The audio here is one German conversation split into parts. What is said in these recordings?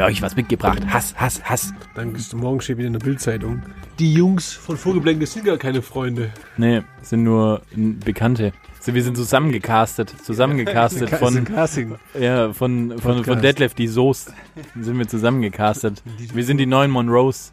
habe euch was mitgebracht. Hass, Hass, Hass. Dann ist morgen steht wieder in der Bildzeitung. Die Jungs von Vogelblänke sind gar keine Freunde. Nee, sind nur Bekannte. So, wir sind zusammengecastet. Zusammengecastet von, ja, von, von, von. Detlef die Soest. Sind wir zusammengecastet. Wir sind die neuen Monroes.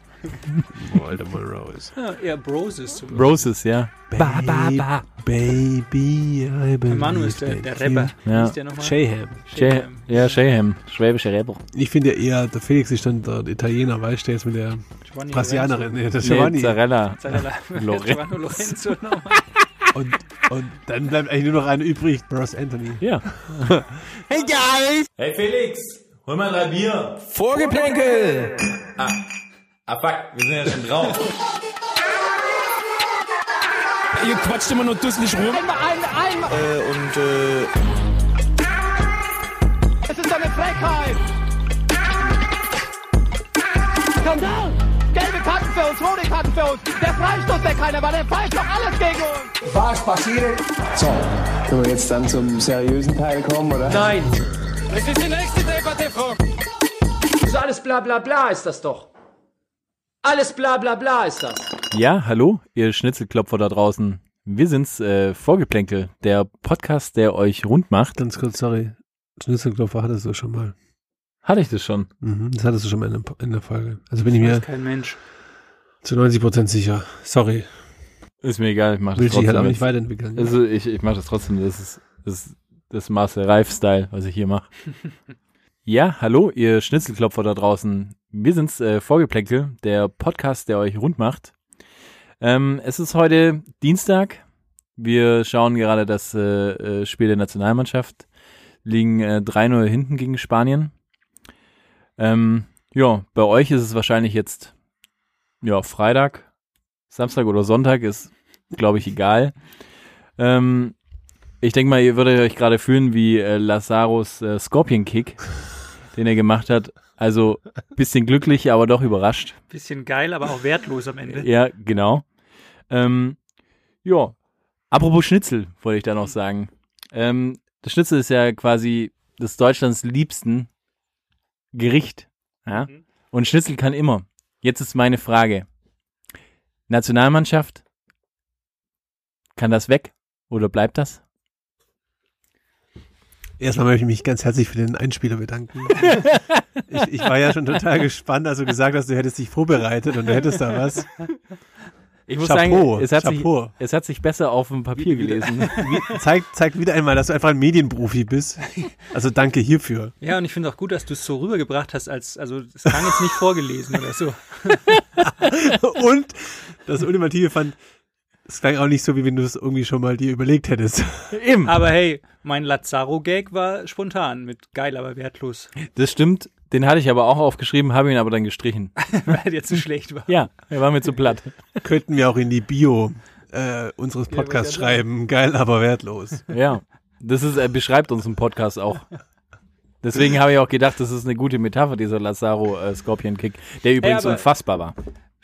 Oh, alter Monroe. Ja, eher Broses zum Roses, ja. Ba, ba, ba. Baby, I Manu ist der, der Rapper. Ja. Ist der? Shayham. Shay, ja, Shayham. Schwäbische Rapper. Ich finde ja eher, der Felix ist dann der Italiener, weißt du, jetzt mit der Giovanni Brasilianerin. Nee, der Nee, Giovanni. Zarella. Lorenzo. Lorenzo. Giovanni Lorenzo nochmal. und, und dann bleibt eigentlich nur noch einer übrig, Bros Anthony. Ja. Hey guys! Hey Felix, hol mal drei Bier. Vorgeplänkel! Ah fuck, wir sind ja schon drauf. Ihr quatscht immer nur dusselig rum. Äh, und äh, Es ist eine Frechheit! Skandal! Gelbe Karten für uns, rote Karten für uns! Der Freistoß, der keiner war, der pfeift doch alles gegen uns! Was passiert? So, können wir jetzt dann zum seriösen Teil kommen, oder? Nein! Das ist die nächste Debatte, Frau. Das ist alles bla bla bla ist das doch! Alles bla bla bla ist das! Ja, hallo, ihr Schnitzelklopfer da draußen. Wir sind's, äh, Vorgeplänkel, der Podcast, der euch rund macht. Ganz kurz, sorry. Schnitzelklopfer hattest du schon mal. Hatte ich das schon? Mhm, das hattest du schon mal in der, in der Folge. Also bin ich mir Kein Mensch. zu 90% sicher. Sorry. Ist mir egal, ich mach das Will halt trotzdem. auch nicht weiterentwickeln. Also ich, ich mache das trotzdem, das ist das, ist das Marcel Reif-Style, was ich hier mache. ja, hallo, ihr Schnitzelklopfer da draußen. Wir sind's, äh, Vorgeplänkel, der Podcast, der euch rund macht. Ähm, es ist heute Dienstag. Wir schauen gerade das äh, äh, Spiel der Nationalmannschaft. Liegen äh, 3-0 hinten gegen Spanien. Ähm, ja, bei euch ist es wahrscheinlich jetzt ja, Freitag, Samstag oder Sonntag, ist, glaube ich, egal. Ähm, ich denke mal, ihr würdet euch gerade fühlen wie äh, Lazaros äh, Scorpion Kick, den er gemacht hat. Also bisschen glücklich, aber doch überrascht. Bisschen geil, aber auch wertlos am Ende. Ja, genau. Ähm, ja, apropos Schnitzel, wollte ich da noch sagen. Ähm, das Schnitzel ist ja quasi das Deutschlands liebsten Gericht. Ja? Mhm. Und Schnitzel kann immer. Jetzt ist meine Frage. Nationalmannschaft, kann das weg oder bleibt das? Erstmal möchte ich mich ganz herzlich für den Einspieler bedanken. ich, ich war ja schon total gespannt, als du gesagt hast, du hättest dich vorbereitet und du hättest da was. Ich muss Chapeau, sagen, es hat, sich, es hat sich besser auf dem Papier gelesen. Zeigt, zeigt wieder einmal, dass du einfach ein Medienprofi bist. Also danke hierfür. Ja, und ich finde auch gut, dass du es so rübergebracht hast, als, also es klang jetzt nicht vorgelesen oder so. Und das Ultimative fand, es klang auch nicht so, wie wenn du es irgendwie schon mal dir überlegt hättest. Eben. Aber hey, mein Lazaro-Gag war spontan mit geil, aber wertlos, Das stimmt. Den hatte ich aber auch aufgeschrieben, habe ihn aber dann gestrichen. weil er zu schlecht war. Ja, er war mir zu platt. Könnten wir auch in die Bio äh, unseres Podcasts ich schreiben. Geil, aber wertlos. Ja, das ist, er beschreibt unseren Podcast auch. Deswegen habe ich auch gedacht, das ist eine gute Metapher, dieser Lazaro äh, Scorpion Kick, der übrigens aber- unfassbar war.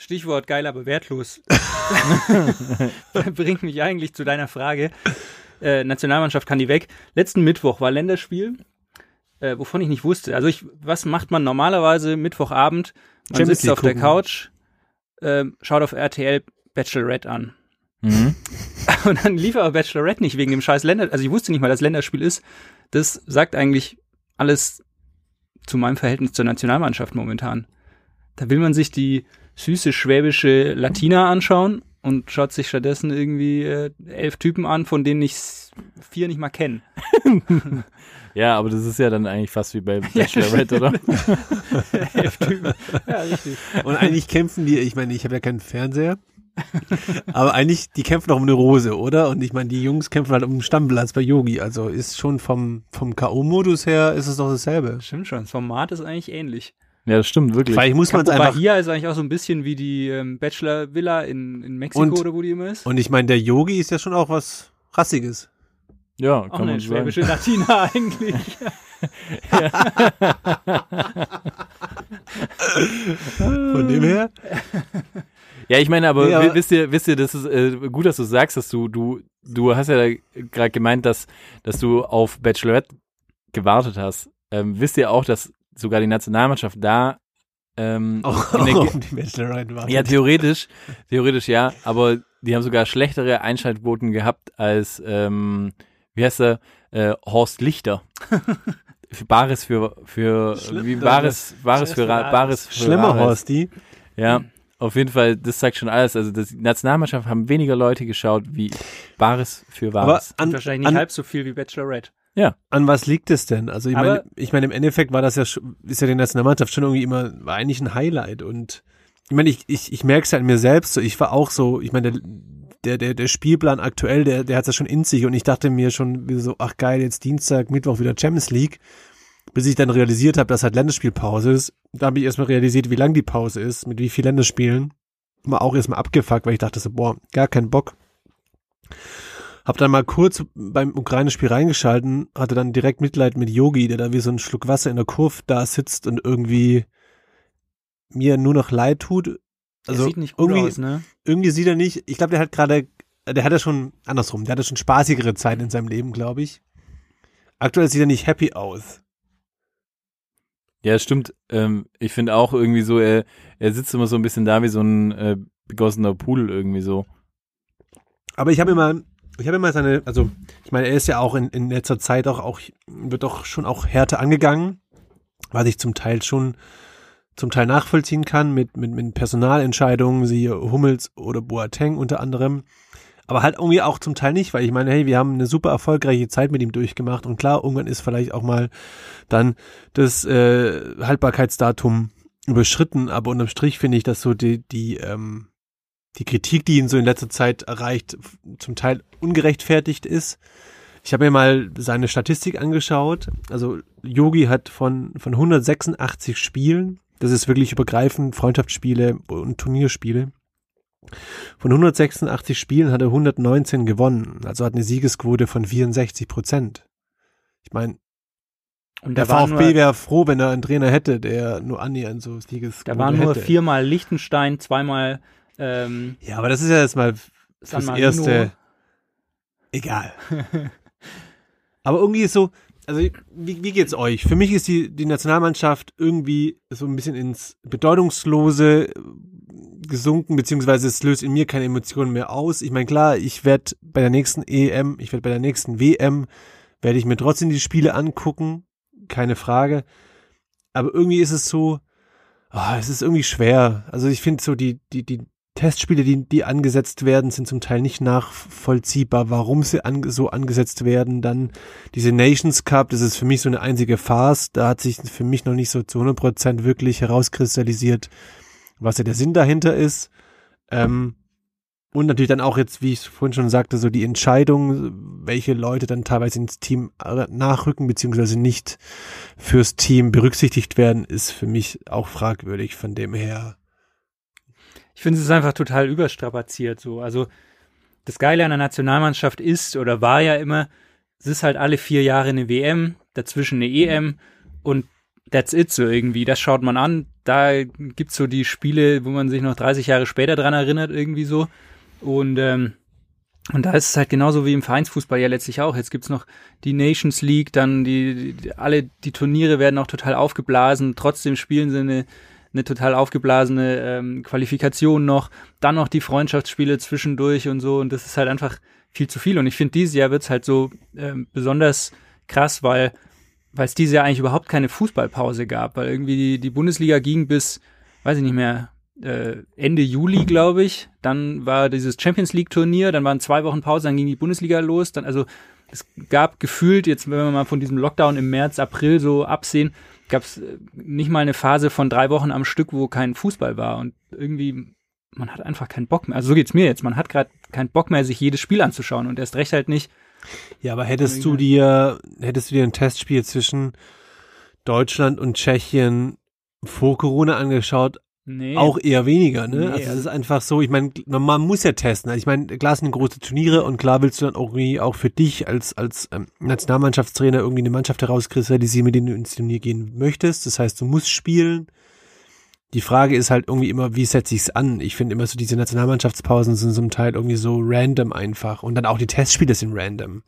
Stichwort geil, aber wertlos. Bringt mich eigentlich zu deiner Frage. Äh, Nationalmannschaft kann die weg. Letzten Mittwoch war Länderspiel, äh, wovon ich nicht wusste. Also ich, was macht man normalerweise Mittwochabend? Man Champions sitzt League auf der gucken. Couch, äh, schaut auf RTL Bachelorette an. Mhm. Und dann lief aber Bachelorette nicht wegen dem scheiß Länder. Also ich wusste nicht mal, dass Länderspiel ist. Das sagt eigentlich alles zu meinem Verhältnis zur Nationalmannschaft momentan. Da will man sich die süße schwäbische Latina anschauen und schaut sich stattdessen irgendwie äh, elf Typen an, von denen ich vier nicht mal kenne. Ja, aber das ist ja dann eigentlich fast wie bei Bachelorette, oder? elf Typen. Ja, richtig. Und eigentlich kämpfen die, ich meine, ich habe ja keinen Fernseher, aber eigentlich, die kämpfen auch um eine Rose, oder? Und ich meine, die Jungs kämpfen halt um einen Stammplatz bei Yogi. Also ist schon vom, vom K.O.-Modus her, ist es doch dasselbe. Stimmt schon, das Format ist eigentlich ähnlich. Ja, das stimmt, wirklich. Vielleicht muss man es einfach. Bahia ist eigentlich auch so ein bisschen wie die ähm, Bachelor-Villa in, in Mexiko Und- oder wo die immer ist. Und ich meine, der Yogi ist ja schon auch was Rassiges. Ja, auch kann eine man sagen. schwäbische Latina eigentlich. Von dem her. Ja, ich meine, aber, Nee, aber- wi- wisst ihr, wisst ihr, das ist äh, gut, dass du sagst, dass du, du, du hast ja gerade gemeint, dass, dass du auf Bachelorette gewartet hast. Ähm, wisst ihr auch, dass sogar die Nationalmannschaft da ähm, Auch, in der auch auf die Bachelorette wartet. ja, theoretisch, theoretisch ja, aber die haben sogar schlechtere Einschaltquoten gehabt als, ähm, wie heißt er, äh, Horst Lichter. Für Bares für, für, Schlimm, wie Bares, Bares für, Ra- Bares für Schlimmer Rares. Horsti. Ja, auf jeden Fall, das sagt schon alles. Also, das, die Nationalmannschaft haben weniger Leute geschaut wie Bares für Aber Wahres. Und an, wahrscheinlich nicht an, halb so viel wie Bachelorette. An was liegt es denn? Also ich meine, ich meine, im Endeffekt war das ja, schon- ist ja die Nationalmannschaft schon irgendwie immer, war eigentlich ein Highlight und ich meine, ich, ich, ich merke es ja an mir selbst so, ich war auch so, ich meine, der, der, der, der Spielplan aktuell, der, der hat es ja schon in sich und ich dachte mir schon wie so, ach geil, jetzt Dienstag, Mittwoch wieder Champions League, bis ich dann realisiert habe, dass halt Länderspielpause ist. Da habe ich erstmal realisiert, wie lang die Pause ist, mit wie viel Länderspielen. War auch erstmal abgefuckt, weil ich dachte so, boah, gar keinen Bock. Hab dann mal kurz beim Ukraine-Spiel reingeschalten, hatte dann direkt Mitleid mit Yogi, der da wie so ein Schluck Wasser in der Kurve da sitzt und irgendwie mir nur noch leid tut. Also, sieht nicht gut irgendwie, aus, ne? irgendwie sieht er nicht, ich glaube, der hat gerade, der hat ja schon, andersrum, der hatte schon spaßigere Zeiten in seinem Leben, glaube ich. Aktuell sieht er nicht happy aus. Ja, stimmt. Ähm, ich finde auch irgendwie so, er, er sitzt immer so ein bisschen da wie so ein äh, begossener Pudel irgendwie so. Aber ich habe immer, ich habe immer seine, also ich meine, er ist ja auch in, in letzter Zeit auch, auch, wird doch schon auch härter angegangen, was ich zum Teil schon zum Teil nachvollziehen kann mit, mit, mit Personalentscheidungen, siehe Hummels oder Boateng unter anderem. Aber halt irgendwie auch zum Teil nicht, weil ich meine, hey, wir haben eine super erfolgreiche Zeit mit ihm durchgemacht und klar, irgendwann ist vielleicht auch mal dann das äh, Haltbarkeitsdatum überschritten, aber unterm Strich finde ich, dass so die, die, ähm, die Kritik, die ihn so in letzter Zeit erreicht, zum Teil ungerechtfertigt ist. Ich habe mir mal seine Statistik angeschaut. Also Yogi hat von, von 186 Spielen, das ist wirklich übergreifend, Freundschaftsspiele und Turnierspiele. Von 186 Spielen hat er 119 gewonnen, also hat eine Siegesquote von 64 Prozent. Ich meine, Und der VfB wäre froh, wenn er einen Trainer hätte, der nur annähernd so Siegesquote da waren nur hätte. viermal Liechtenstein, zweimal ähm, Ja, aber das ist ja jetzt mal Marino. Erste. Egal. aber irgendwie ist so, also wie, wie geht's euch? Für mich ist die, die Nationalmannschaft irgendwie so ein bisschen ins Bedeutungslose äh, gesunken, beziehungsweise es löst in mir keine Emotionen mehr aus. Ich meine, klar, ich werde bei der nächsten EM, ich werde bei der nächsten WM, werde ich mir trotzdem die Spiele angucken, keine Frage. Aber irgendwie ist es so, ah, es ist irgendwie schwer. Also ich finde so die, die, die Testspiele, die, die angesetzt werden, sind zum Teil nicht nachvollziehbar, warum sie ange so angesetzt werden. Dann diese Nations Cup, das ist für mich so eine einzige Farce. Da hat sich für mich noch nicht so zu 100 Prozent wirklich herauskristallisiert, was ja der Sinn dahinter ist. Ähm, und natürlich dann auch jetzt, wie ich vorhin schon sagte, so die Entscheidung, welche Leute dann teilweise ins Team äh, nachrücken, beziehungsweise nicht fürs Team berücksichtigt werden, ist für mich auch fragwürdig von dem her. Ich finde, es ist einfach total überstrapaziert so. Also das Geile an der Nationalmannschaft ist oder war ja immer, es ist halt alle vier Jahre eine WM, dazwischen eine EM und that's it so irgendwie. Das schaut man an. Da gibt's so die Spiele, wo man sich noch 30 Jahre später dran erinnert, irgendwie so. Und, ähm, und da ist es halt genauso wie im Vereinsfußball ja letztlich auch. Jetzt gibt's noch die Nations League, dann die, die alle die Turniere werden auch total aufgeblasen. Trotzdem spielen sie eine, eine total aufgeblasene ähm, Qualifikation noch, dann noch die Freundschaftsspiele zwischendurch und so und das ist halt einfach viel zu viel und ich finde dieses Jahr wird's halt so ähm, besonders krass, weil weil es dieses Jahr eigentlich überhaupt keine Fußballpause gab, weil irgendwie die, die Bundesliga ging bis, weiß ich nicht mehr, äh, Ende Juli, glaube ich. Dann war dieses Champions League Turnier, dann waren zwei Wochen Pause, dann ging die Bundesliga los. Dann also es gab gefühlt jetzt, wenn wir mal von diesem Lockdown im März, April so absehen, gab es nicht mal eine Phase von drei Wochen am Stück, wo kein Fußball war und irgendwie man hat einfach keinen Bock mehr. Also so geht's mir jetzt. Man hat gerade keinen Bock mehr, sich jedes Spiel anzuschauen und erst recht halt nicht. Ja, aber hättest du dir, hättest du dir ein Testspiel zwischen Deutschland und Tschechien vor Corona angeschaut, Nee. auch eher weniger, ne? Nee, also es also- ist einfach so, ich meine, man muss ja testen. Also ich meine, klar sind große Turniere und klar willst du dann irgendwie auch für dich als als ähm, Nationalmannschaftstrainer irgendwie eine Mannschaft herauskristallisieren, mit denen du ins Turnier gehen möchtest. Das heißt, du musst spielen. Die Frage ist halt irgendwie immer, wie setze ich es an? Ich finde immer so, diese Nationalmannschaftspausen sind zum Teil irgendwie so random einfach. Und dann auch die Testspiele sind random.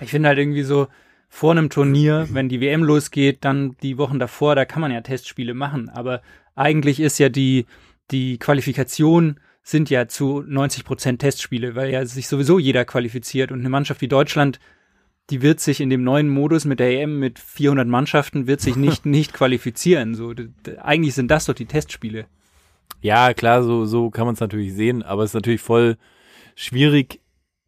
Ich finde halt irgendwie so, vor einem Turnier, wenn die WM losgeht, dann die Wochen davor, da kann man ja Testspiele machen. Aber eigentlich ist ja die, die Qualifikation sind ja zu 90 Prozent Testspiele, weil ja sich sowieso jeder qualifiziert und eine Mannschaft wie Deutschland, die wird sich in dem neuen Modus mit der EM mit 400 Mannschaften wird sich nicht nicht qualifizieren. So, eigentlich sind das doch die Testspiele. Ja, klar, so, so kann man es natürlich sehen, aber es ist natürlich voll schwierig,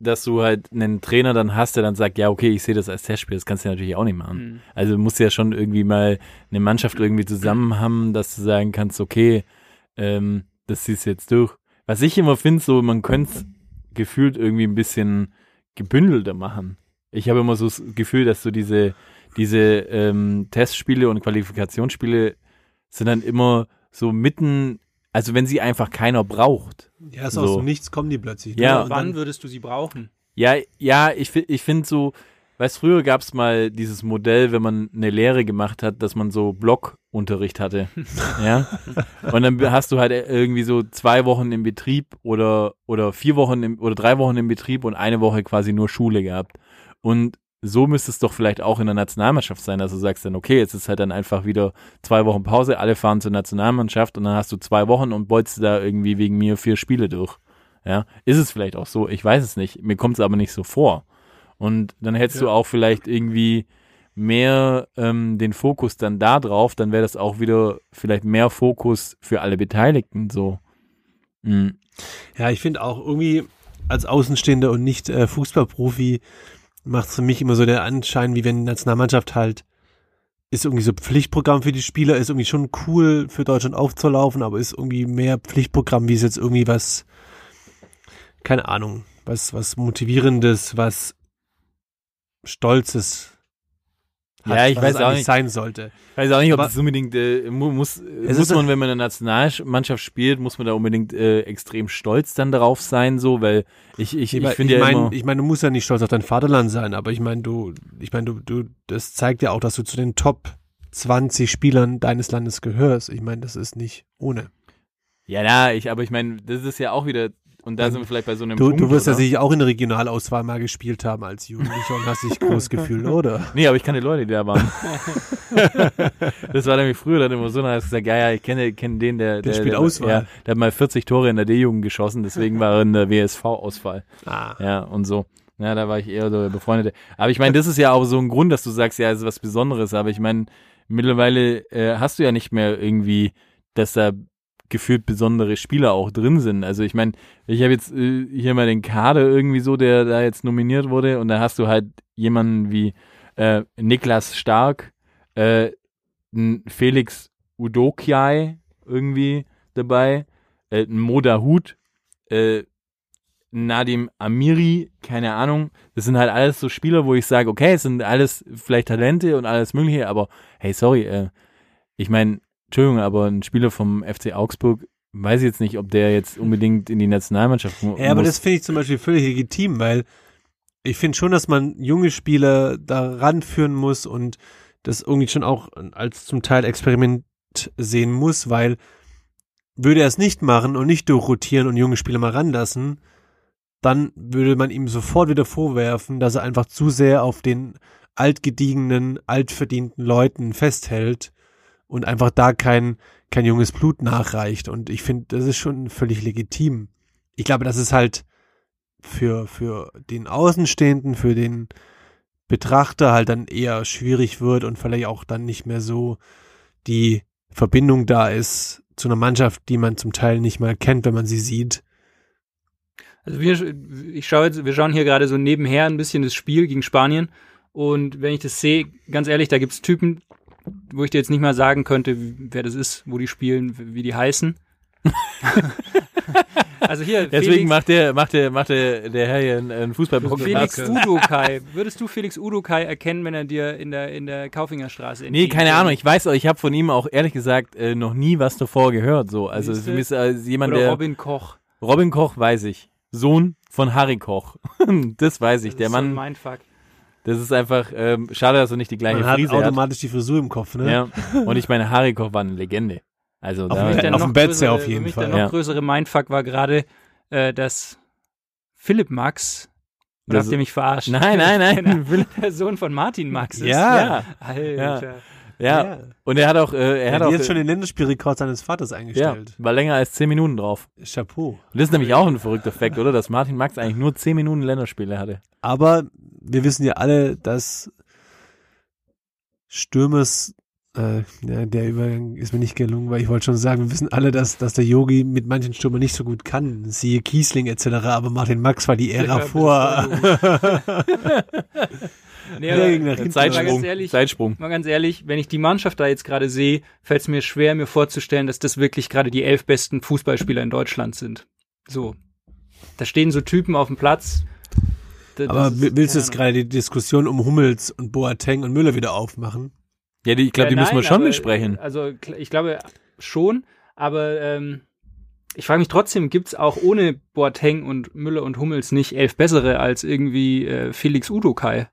dass du halt einen Trainer dann hast, der dann sagt, ja, okay, ich sehe das als Testspiel, das kannst du natürlich auch nicht machen. Mhm. Also du musst ja schon irgendwie mal eine Mannschaft irgendwie zusammen haben, dass du sagen kannst, okay, ähm, das ziehst du jetzt durch. Was ich immer finde, so, man könnte es gefühlt irgendwie ein bisschen gebündelter machen. Ich habe immer so das Gefühl, dass so diese, diese ähm, Testspiele und Qualifikationsspiele sind dann immer so mitten, also wenn sie einfach keiner braucht. Ja, ist So. so nichts, kommen die plötzlich. Ja. ne? Und Wann dann, würdest du sie brauchen? Ja, ja, ich, ich finde so, weißt früher gab es mal dieses Modell, wenn man eine Lehre gemacht hat, dass man so Blockunterricht hatte. ja. Und dann hast du halt irgendwie so zwei Wochen im Betrieb oder, oder vier Wochen im, oder drei Wochen im Betrieb und eine Woche quasi nur Schule gehabt. Und so müsste es doch vielleicht auch in der Nationalmannschaft sein, dass du sagst dann, okay, jetzt ist halt dann einfach wieder zwei Wochen Pause, alle fahren zur Nationalmannschaft und dann hast du zwei Wochen und beutest da irgendwie wegen mir vier Spiele durch. Ja, ist es vielleicht auch so, ich weiß es nicht, mir kommt es aber nicht so vor. Und dann hättest du auch vielleicht irgendwie mehr ähm, den Fokus dann da drauf, dann wäre das auch wieder vielleicht mehr Fokus für alle Beteiligten so. Mhm. ja, ich finde auch irgendwie als Außenstehender und nicht äh, Fußballprofi macht es für mich immer so der Anschein, wie wenn die Nationalmannschaft halt ist irgendwie so Pflichtprogramm für die Spieler, ist irgendwie schon cool für Deutschland aufzulaufen, aber ist irgendwie mehr Pflichtprogramm, wie es jetzt irgendwie was, keine Ahnung, was, was Motivierendes, was Stolzes. Ja, ich weiß auch nicht. sein sollte. Ich weiß auch nicht, ob Aber- das unbedingt äh, mu muss, Es muss man, wenn man in der Nationalmannschaft spielt, muss man da unbedingt äh, extrem stolz dann darauf sein, so, weil ich, ich, ich Aber finde ich ja meine, immer, ich meine, du musst ja nicht stolz auf dein Vaterland sein, aber ich meine, du, ich meine, du, du, das zeigt ja auch, dass du zu den Top 20 Spielern deines Landes gehörst. Ich meine, das ist nicht ohne. ja, na, ich, aber ich meine, das ist ja auch wieder, und da sind wir vielleicht bei so einem Du, Punkt, du wirst ja oder? sicher auch in der Regionalauswahl mal gespielt haben als Jugendlicher und hast dich groß gefühlt, oder? Nee, aber ich kannte Leute, die da waren. das war nämlich früher dann immer so, dann hast du gesagt, ja, ja, ich kenne, kenne den, der, der, spielt der, Auswahl. Ja, der hat mal 40 Tore in der D-Jugend geschossen, deswegen war er in der WSV-Auswahl. Ah. Ja, und so. Ja, da war ich eher so der Befreundete. Aber ich meine, das ist ja auch so ein Grund, dass du sagst, ja, es ist was Besonderes. Aber ich meine, mittlerweile äh, hast du ja nicht mehr irgendwie, dass da gefühlt besondere Spieler auch drin sind. Also ich meine, ich habe jetzt äh, hier mal den Kader irgendwie so, der da jetzt nominiert wurde und da hast du halt jemanden wie äh, Niklas Stark, äh, Felix Udokiai irgendwie dabei, äh, Moda Hut, äh, Nadim Amiri, keine Ahnung. Das sind halt alles so Spieler, wo ich sage, okay, es sind alles vielleicht Talente und alles Mögliche, aber hey, sorry, äh, ich meine, Entschuldigung, aber ein Spieler vom FC Augsburg, weiß ich jetzt nicht, ob der jetzt unbedingt in die Nationalmannschaft mu Ja, aber muss. das finde ich zum Beispiel völlig legitim, weil ich finde schon, dass man junge Spieler da ranführen muss und das irgendwie schon auch als zum Teil Experiment sehen muss, weil würde er es nicht machen und nicht durchrotieren und junge Spieler mal ranlassen, dann würde man ihm sofort wieder vorwerfen, dass er einfach zu sehr auf den altgediegenen, altverdienten Leuten festhält und einfach da kein, kein junges Blut nachreicht. Und ich finde, das ist schon völlig legitim. Ich glaube, das ist halt für, für den Außenstehenden, für den Betrachter halt dann eher schwierig wird und vielleicht auch dann nicht mehr so die Verbindung da ist zu einer Mannschaft, die man zum Teil nicht mal kennt, wenn man sie sieht. Also wir, ich schaue jetzt, wir schauen hier gerade so nebenher ein bisschen das Spiel gegen Spanien. Und wenn ich das sehe, ganz ehrlich, da gibt's Typen, wo ich dir jetzt nicht mal sagen könnte, wer das ist, wo die spielen, wie die heißen. also hier, Deswegen Felix, macht der, macht der, macht der, der Herr hier einen, Fußballpodcast. Felix Udokai. Würdest du Felix Udokai erkennen, wenn er dir in der, in der Kaufingerstraße Nee, keine? Ahnung. Ich weiß, ich habe von ihm auch ehrlich gesagt äh, noch nie was davor gehört. So, also mich ist äh, jemand, Oder der Robin Koch. Robin Koch weiß ich, Sohn von Harry Koch. das weiß ich. Das Der ist so Mann, ein Mindfuck. Das ist einfach ähm, schade, dass er nicht die gleiche Man hat Frise hat. automatisch die Frisur im Kopf, ne? Ja. Und ich meine, Harry Koch war eine Legende. Also Auf da, Auf dem Bett sehr auf für jeden mich Fall. Der noch Ja. größere Mindfuck war gerade, äh, dass Philipp Max Oder Das- habt ihr mich verarscht? Nein, nein, nein. Er der Sohn von Martin Max ist. Ja. Alter. Ja. Ja. Und er hat auch, äh, er hat hat auch, jetzt schon den Länderspielrekord seines Vaters ja, eingestellt. war länger als zehn Minuten drauf. Chapeau. Und das ist nämlich auch ein verrückter Fakt, oder? Dass Martin Max eigentlich nur zehn Minuten Länderspiele hatte. Aber wir wissen ja alle, dass Stürmers, äh, ja, der Übergang ist mir nicht gelungen, weil ich wollte schon sagen, wir wissen alle, dass, dass der Yogi mit manchen Stürmern nicht so gut kann. Siehe Kiesling etc., aber Martin Max war die Ära Ja, vor. Nee, Ja, aber hinten. Mal ganz Zeitsprung. ehrlich- Zeitsprung. mal ganz ehrlich, wenn ich die Mannschaft da jetzt gerade sehe, fällt es mir schwer, mir vorzustellen, dass das wirklich gerade die elf besten Fußballspieler in Deutschland sind. So. Da stehen so Typen auf dem Platz. Da- Aber das wi- willst du jetzt gerade die Diskussion um Hummels und Boateng und Müller wieder aufmachen? Ja, die, ich glaube, Ja, die müssen wir nein, schon aber, besprechen. Also kl- ich glaube schon, aber ähm, ich frage mich trotzdem, gibt's auch ohne Boateng und Müller und Hummels nicht elf bessere als irgendwie äh, Felix Udokai?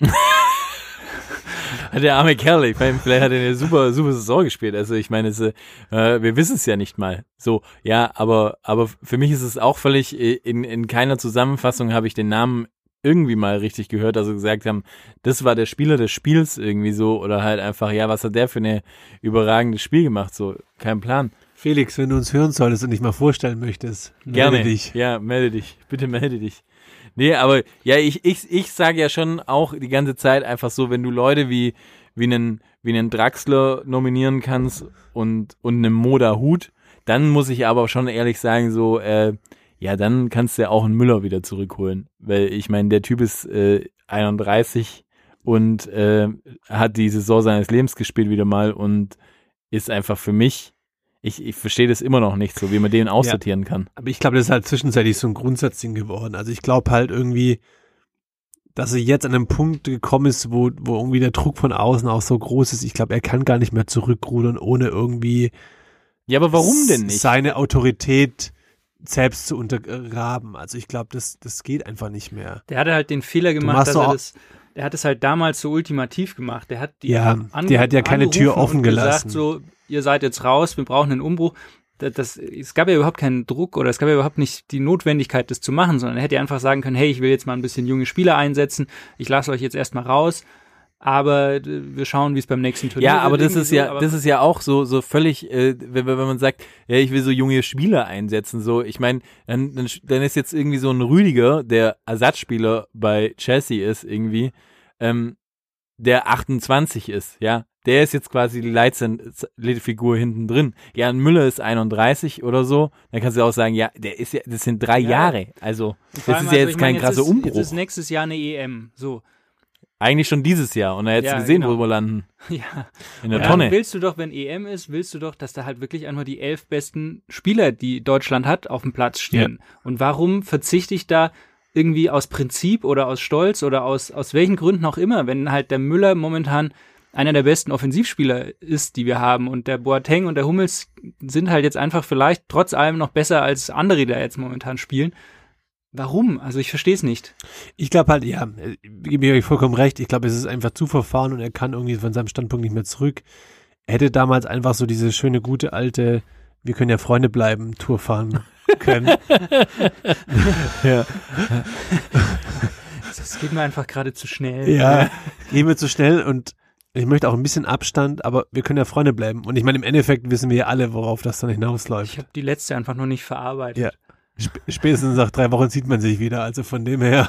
Der arme Kerl, ich meine, vielleicht hat er eine super, super Saison gespielt. Also ich meine, es, äh, wir wissen es ja nicht mal. So, ja, aber, aber für mich ist es auch völlig, äh, in, in keiner Zusammenfassung habe ich den Namen irgendwie mal richtig gehört, also gesagt haben, das war der Spieler des Spiels irgendwie so oder halt einfach, ja, was hat der für eine überragendes Spiel gemacht, so, kein Plan. Felix, wenn du uns hören solltest und dich mal vorstellen möchtest, melde Gerne. dich. Ja, melde dich. Bitte melde dich. Nee, aber ja, ich, ich, ich sage ja schon auch die ganze Zeit einfach so, wenn du Leute wie, wie einen, wie einen Draxler nominieren kannst und, und einen Moda Hut, dann muss ich aber schon ehrlich sagen, so, äh, ja, dann kannst du ja auch einen Müller wieder zurückholen. Weil ich meine, der Typ ist äh, 31 und äh, hat die Saison seines Lebens gespielt wieder mal und ist einfach für mich, ich, ich verstehe das immer noch nicht so, wie man den aussortieren kann. Aber ich glaube, das ist halt zwischenzeitlich so ein Grundsatzding geworden. Also ich glaube halt irgendwie, dass er jetzt an einem Punkt gekommen ist, wo, wo irgendwie der Druck von außen auch so groß ist. Ich glaube, er kann gar nicht mehr zurückrudern, ohne irgendwie Ja, aber warum denn nicht? seine Autorität selbst zu untergraben. Also ich glaube, das, das geht einfach nicht mehr. Der hatte halt den Fehler gemacht, dass er das, der hat es halt damals so ultimativ gemacht. Der hat die Ja, der hat ja keine Tür offen gelassen. Gesagt, so, ihr seid jetzt raus, wir brauchen einen Umbruch. Das, das, es gab ja überhaupt keinen Druck oder es gab ja überhaupt nicht die Notwendigkeit, das zu machen, sondern er hätte einfach sagen können, hey, ich will jetzt mal ein bisschen junge Spieler einsetzen, ich lasse euch jetzt erstmal raus, aber äh, wir schauen, wie es beim nächsten Turnier Ja, aber das ist so, ja, aber- das ist ja auch so, so völlig, äh, wenn, wenn man sagt, ja, ich will so junge Spieler einsetzen, so, ich meine, dann, dann, dann ist jetzt irgendwie so ein Rüdiger, der Ersatzspieler bei Chelsea ist, irgendwie, ähm, der 28 ist, ja, der ist jetzt quasi die Leitfigur hinten drin. Ja, und Müller ist 31 oder so, dann kannst du auch sagen, ja, der ist ja, das sind drei Ja. Jahre, also, das ist ja also jetzt kein meine, krasser ist, Umbruch. Jetzt ist nächstes Jahr eine EM, so. Eigentlich schon dieses Jahr, und er hätte Ja, gesehen, genau. wo wir landen, Ja. in der Ja, Tonne. willst du doch, wenn EM ist, willst du doch, dass da halt wirklich einfach die elf besten Spieler, die Deutschland hat, auf dem Platz stehen. Und warum verzichte ich da irgendwie aus Prinzip oder aus Stolz oder aus, aus welchen Gründen auch immer, wenn halt der Müller momentan einer der besten Offensivspieler ist, die wir haben und der Boateng und der Hummels sind halt jetzt einfach vielleicht trotz allem noch besser als andere, die da jetzt momentan spielen. Warum? Also ich verstehe es nicht. Ich glaube halt, ja, gebe ich euch vollkommen recht. Ich glaube, es ist einfach zu verfahren und er kann irgendwie von seinem Standpunkt nicht mehr zurück. Er hätte damals einfach so diese schöne, gute, alte, wir können ja Freunde bleiben, Tour fahren können. ja. Das geht mir einfach gerade zu schnell. ja, gehen wir zu schnell und ich möchte auch ein bisschen Abstand, aber wir können ja Freunde bleiben. Und ich meine, im Endeffekt wissen wir ja alle, worauf das dann Ich hinausläuft. habe die letzte einfach noch nicht verarbeitet. Ja. Sp spätestens nach drei Wochen sieht man sich wieder, also von dem her.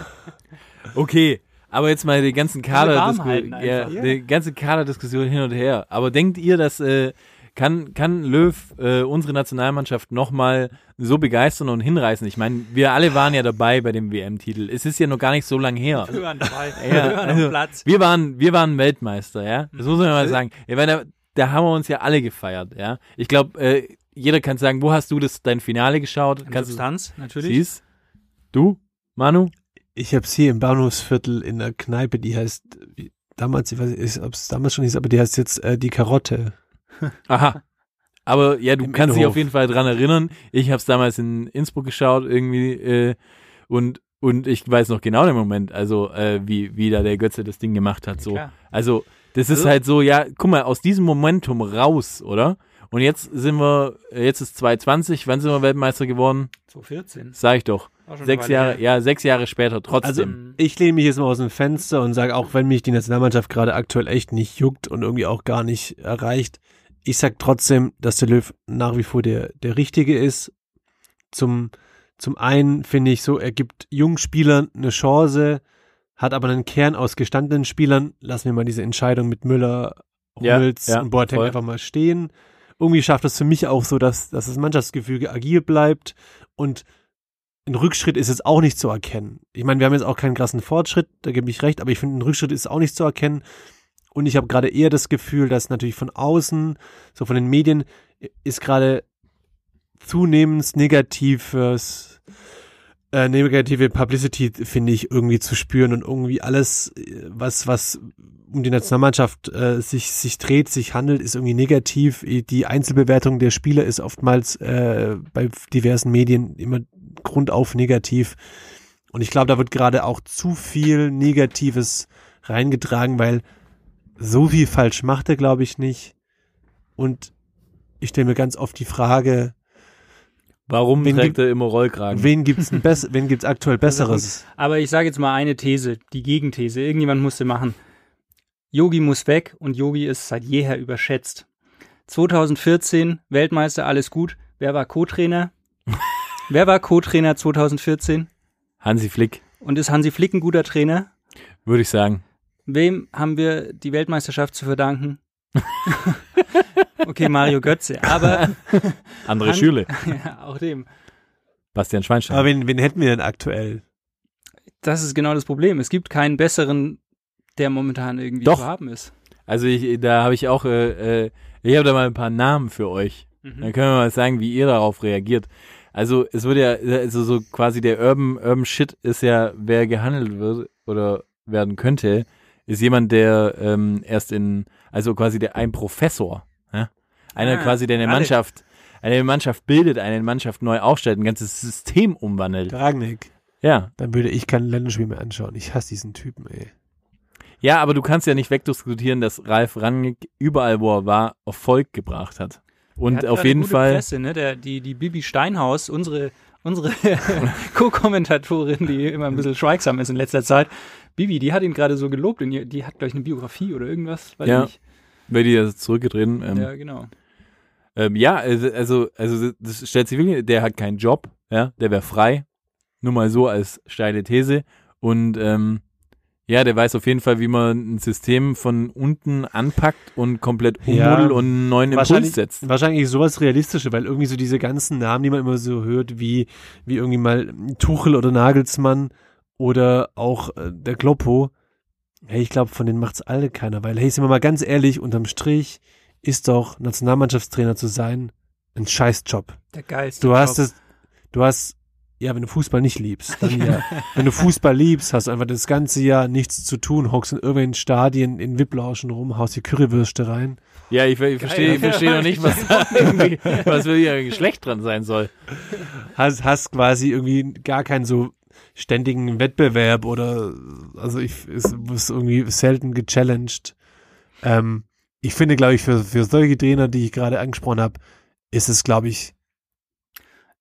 Okay, aber jetzt mal die ganzen Kader, ja, die ganze Kaderdiskussion hin und her. Aber denkt ihr, dass äh, kann kann Löw äh, unsere Nationalmannschaft noch mal so begeistern und hinreißen? Ich meine, wir alle waren ja dabei bei dem WM-Titel. Es ist ja noch gar nicht so lange her. Hören dabei. Ja, Hören also, am Platz. Wir waren wir waren Weltmeister, ja. Das muss man mal sagen. Ja, weil da, da haben wir uns ja alle gefeiert, ja. Ich glaube, äh, jeder kann sagen, wo hast du das dein Finale geschaut? Kannst Substanz, du natürlich. siehst? Du, Manu? Ich habe hier im Bahnhofsviertel in der Kneipe, die heißt, wie, damals, ich weiß nicht, ob es damals schon hieß, aber die heißt jetzt äh, die Karotte. Aha. Aber ja, du Im kannst dich auf jeden Fall dran erinnern. Ich habe es damals in Innsbruck geschaut irgendwie äh, und und ich weiß noch genau den Moment, also äh, wie wie da der Götze das Ding gemacht hat. So, Klar. also das ist Also- halt so, ja, guck mal, aus diesem Momentum raus, oder? Und jetzt sind wir, jetzt ist 2020, wann sind wir Weltmeister geworden? 2014. Sag ich doch. Sechs Jahre, her. ja, sechs Jahre später trotzdem. Also ich lehne mich jetzt mal aus dem Fenster und sage, auch wenn mich die Nationalmannschaft gerade aktuell echt nicht juckt und irgendwie auch gar nicht erreicht, ich sag trotzdem, dass der Löw nach wie vor der, der Richtige ist. Zum, zum einen finde ich so, er gibt jungen Spielern eine Chance, hat aber einen Kern aus gestandenen Spielern. Lassen wir mal diese Entscheidung mit Müller, Ja, Hummels ja, und Boateng voll. einfach mal stehen. Irgendwie schafft es für mich auch so, dass, dass das Mannschaftsgefüge agil bleibt und ein Rückschritt ist jetzt auch nicht zu erkennen. Ich meine, wir haben jetzt auch keinen krassen Fortschritt, da gebe ich recht, aber ich finde, ein Rückschritt ist auch nicht zu erkennen. Und ich habe gerade eher das Gefühl, dass natürlich von außen, so von den Medien, ist gerade zunehmend negatives, äh, negative Publicity, finde ich, irgendwie zu spüren und irgendwie alles, äh, was, was um die Nationalmannschaft äh, sich, sich dreht, sich handelt, ist irgendwie negativ. Die Einzelbewertung der Spieler ist oftmals äh, bei diversen Medien immer grundauf negativ. Und ich glaube, da wird gerade auch zu viel Negatives reingetragen, weil so viel falsch macht er, glaube ich, nicht. Und ich stelle mir ganz oft die Frage, Warum Wen trägt gibt- er immer Rollkragen? wen gibt's ein bess wen gibt's aktuell Besseres? Aber ich sage jetzt mal eine These, die Gegenthese. Irgendjemand musste machen. Yogi muss weg und Yogi ist seit jeher überschätzt. 2014 Weltmeister, alles gut. Wer war Co-Trainer? Wer war Co-Trainer 2014? Hansi Flick, Und ist Hansi Flick ein guter Trainer? würde ich sagen. Wem haben wir die Weltmeisterschaft zu verdanken? okay, Mario Götze, aber Andere Schüle. ja, auch dem. Bastian Schweinsteiger. Aber wen, wen hätten wir denn aktuell? Das ist genau das Problem. Es gibt keinen besseren, der momentan irgendwie Doch. zu haben ist. Also ich, da habe ich auch, äh, äh, ich habe da mal ein paar Namen für euch. Mhm. Dann können wir mal sagen, wie ihr darauf reagiert. Also es wird ja, also so quasi der Urban, Urban Shit ist ja, wer gehandelt wird oder werden könnte, ist jemand, der ähm, erst in, also quasi der ein Professor, ja? einer Ah, quasi, der eine Ralf. Mannschaft, eine Mannschaft bildet, eine Mannschaft neu aufstellt, ein ganzes System umwandelt. Ragnick. Ja, Dann würde ich kein Länderspiel mehr anschauen. Ich hasse diesen Typen, ey. ja, aber du kannst ja nicht wegdiskutieren, dass Ralf Rangnick überall, wo er war, Erfolg gebracht hat. Und auf jeden gute Fall. Presse, ne? Der, die, die Bibi Steinhaus, unsere, unsere Co-Kommentatorin, die immer ein bisschen schweigsam ist in letzter Zeit. Bibi, die hat ihn gerade so gelobt und die, hat, glaube ich, eine Biografie oder irgendwas. Weiß Ja. ich nicht. Weil die ja zurückgetreten. Ähm, Ja, genau. Ähm, ja, also, also, also das stellt sich wirklich, der hat keinen Job, ja, der wäre frei. Nur mal so als steile These. Und ähm, ja, der weiß auf jeden Fall, wie man ein System von unten anpackt und komplett Ja, ummuddelt und einen neuen Impuls setzt. wahrscheinlich sowas Realistische, weil irgendwie so diese ganzen Namen, die man immer so hört, wie, wie irgendwie mal Tuchel oder Nagelsmann oder auch äh, der Kloppo, hey, ich glaube, von denen macht's alle keiner, weil, hey, sind wir mal ganz ehrlich, unterm Strich ist doch Nationalmannschaftstrainer zu sein ein Scheißjob. Der geilste Du hast Job. es, du hast, ja, wenn du Fußball nicht liebst, dann ja. wenn du Fußball liebst, hast du einfach das ganze Jahr nichts zu tun, hockst in irgendwelchen Stadien in Wipplauschen rum, haust die Currywürste rein. Ja, ich, ich verstehe ich verstehe noch nicht, was da irgendwie, was für ihr Geschlecht dran sein soll. hast, hast quasi irgendwie gar keinen so ständigen Wettbewerb oder also ich es ist irgendwie selten gechallenged. Ähm, ich finde, glaube ich, für, für solche Trainer, die ich gerade angesprochen habe, ist es, glaube ich,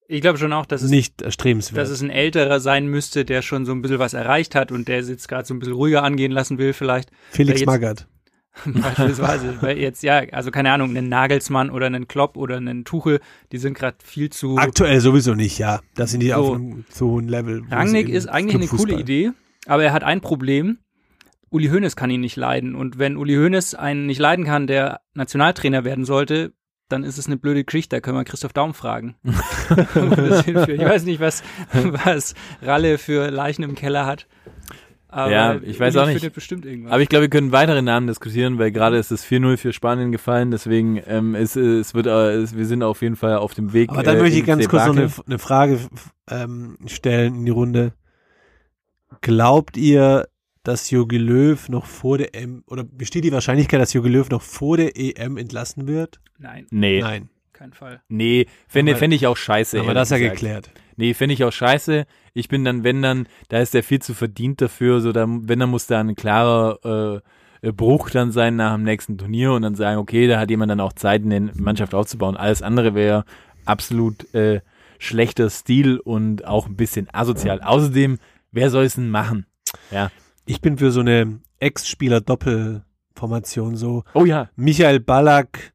Ich glaube schon auch, dass es, nicht erstrebenswert. dass es ein älterer sein müsste, der schon so ein bisschen was erreicht hat und der es jetzt gerade so ein bisschen ruhiger angehen lassen will, vielleicht. Felix jetzt- Magath. Beispielsweise. Weil jetzt, ja, also keine Ahnung, einen Nagelsmann oder einen Klopp oder einen Tuchel, die sind gerade viel zu. Aktuell sowieso nicht, ja. Da sind die So. auf einem so hohen Level. Rangnick ist eigentlich eine coole Idee, aber er hat ein Problem. Uli Hoeneß kann ihn nicht leiden. Und wenn Uli Hoeneß einen nicht leiden kann, der Nationaltrainer werden sollte, dann ist es eine blöde Geschichte. Da können wir Christoph Daum fragen. Das ich weiß nicht, was, was Ralle für Leichen im Keller hat. Aber Ja, ich weiß auch nicht. findet bestimmt irgendwas. Aber ich glaube, wir können weitere Namen diskutieren, weil gerade ist es 4-0 für Spanien gefallen, deswegen ähm, es, es wird, äh, es, wir sind auf jeden Fall auf dem Weg. Aber dann äh, möchte ich ganz kurz noch eine, eine Frage ähm, stellen in die Runde. Glaubt ihr, dass Jogi Löw noch vor der EM, oder besteht die Wahrscheinlichkeit, dass Jogi Löw noch vor der EM entlassen wird? Nein, Nee, Nein. kein Fall. nee, fände Aber- fänd ich auch scheiße. Ehrlich das ja gesagt. geklärt. Nee, finde ich auch scheiße. Ich bin dann, wenn dann, da ist der viel zu verdient dafür, so dann, wenn dann muss da ein klarer äh, äh, Bruch dann sein nach dem nächsten Turnier und dann sagen, okay, da hat jemand dann auch Zeit, eine Mannschaft aufzubauen. Alles andere wäre absolut äh, schlechter Stil und auch ein bisschen asozial. Außerdem, wer soll es denn machen? Ja. Ich bin für so eine Ex-Spieler-Doppelformation, so Oh ja. Michael Ballack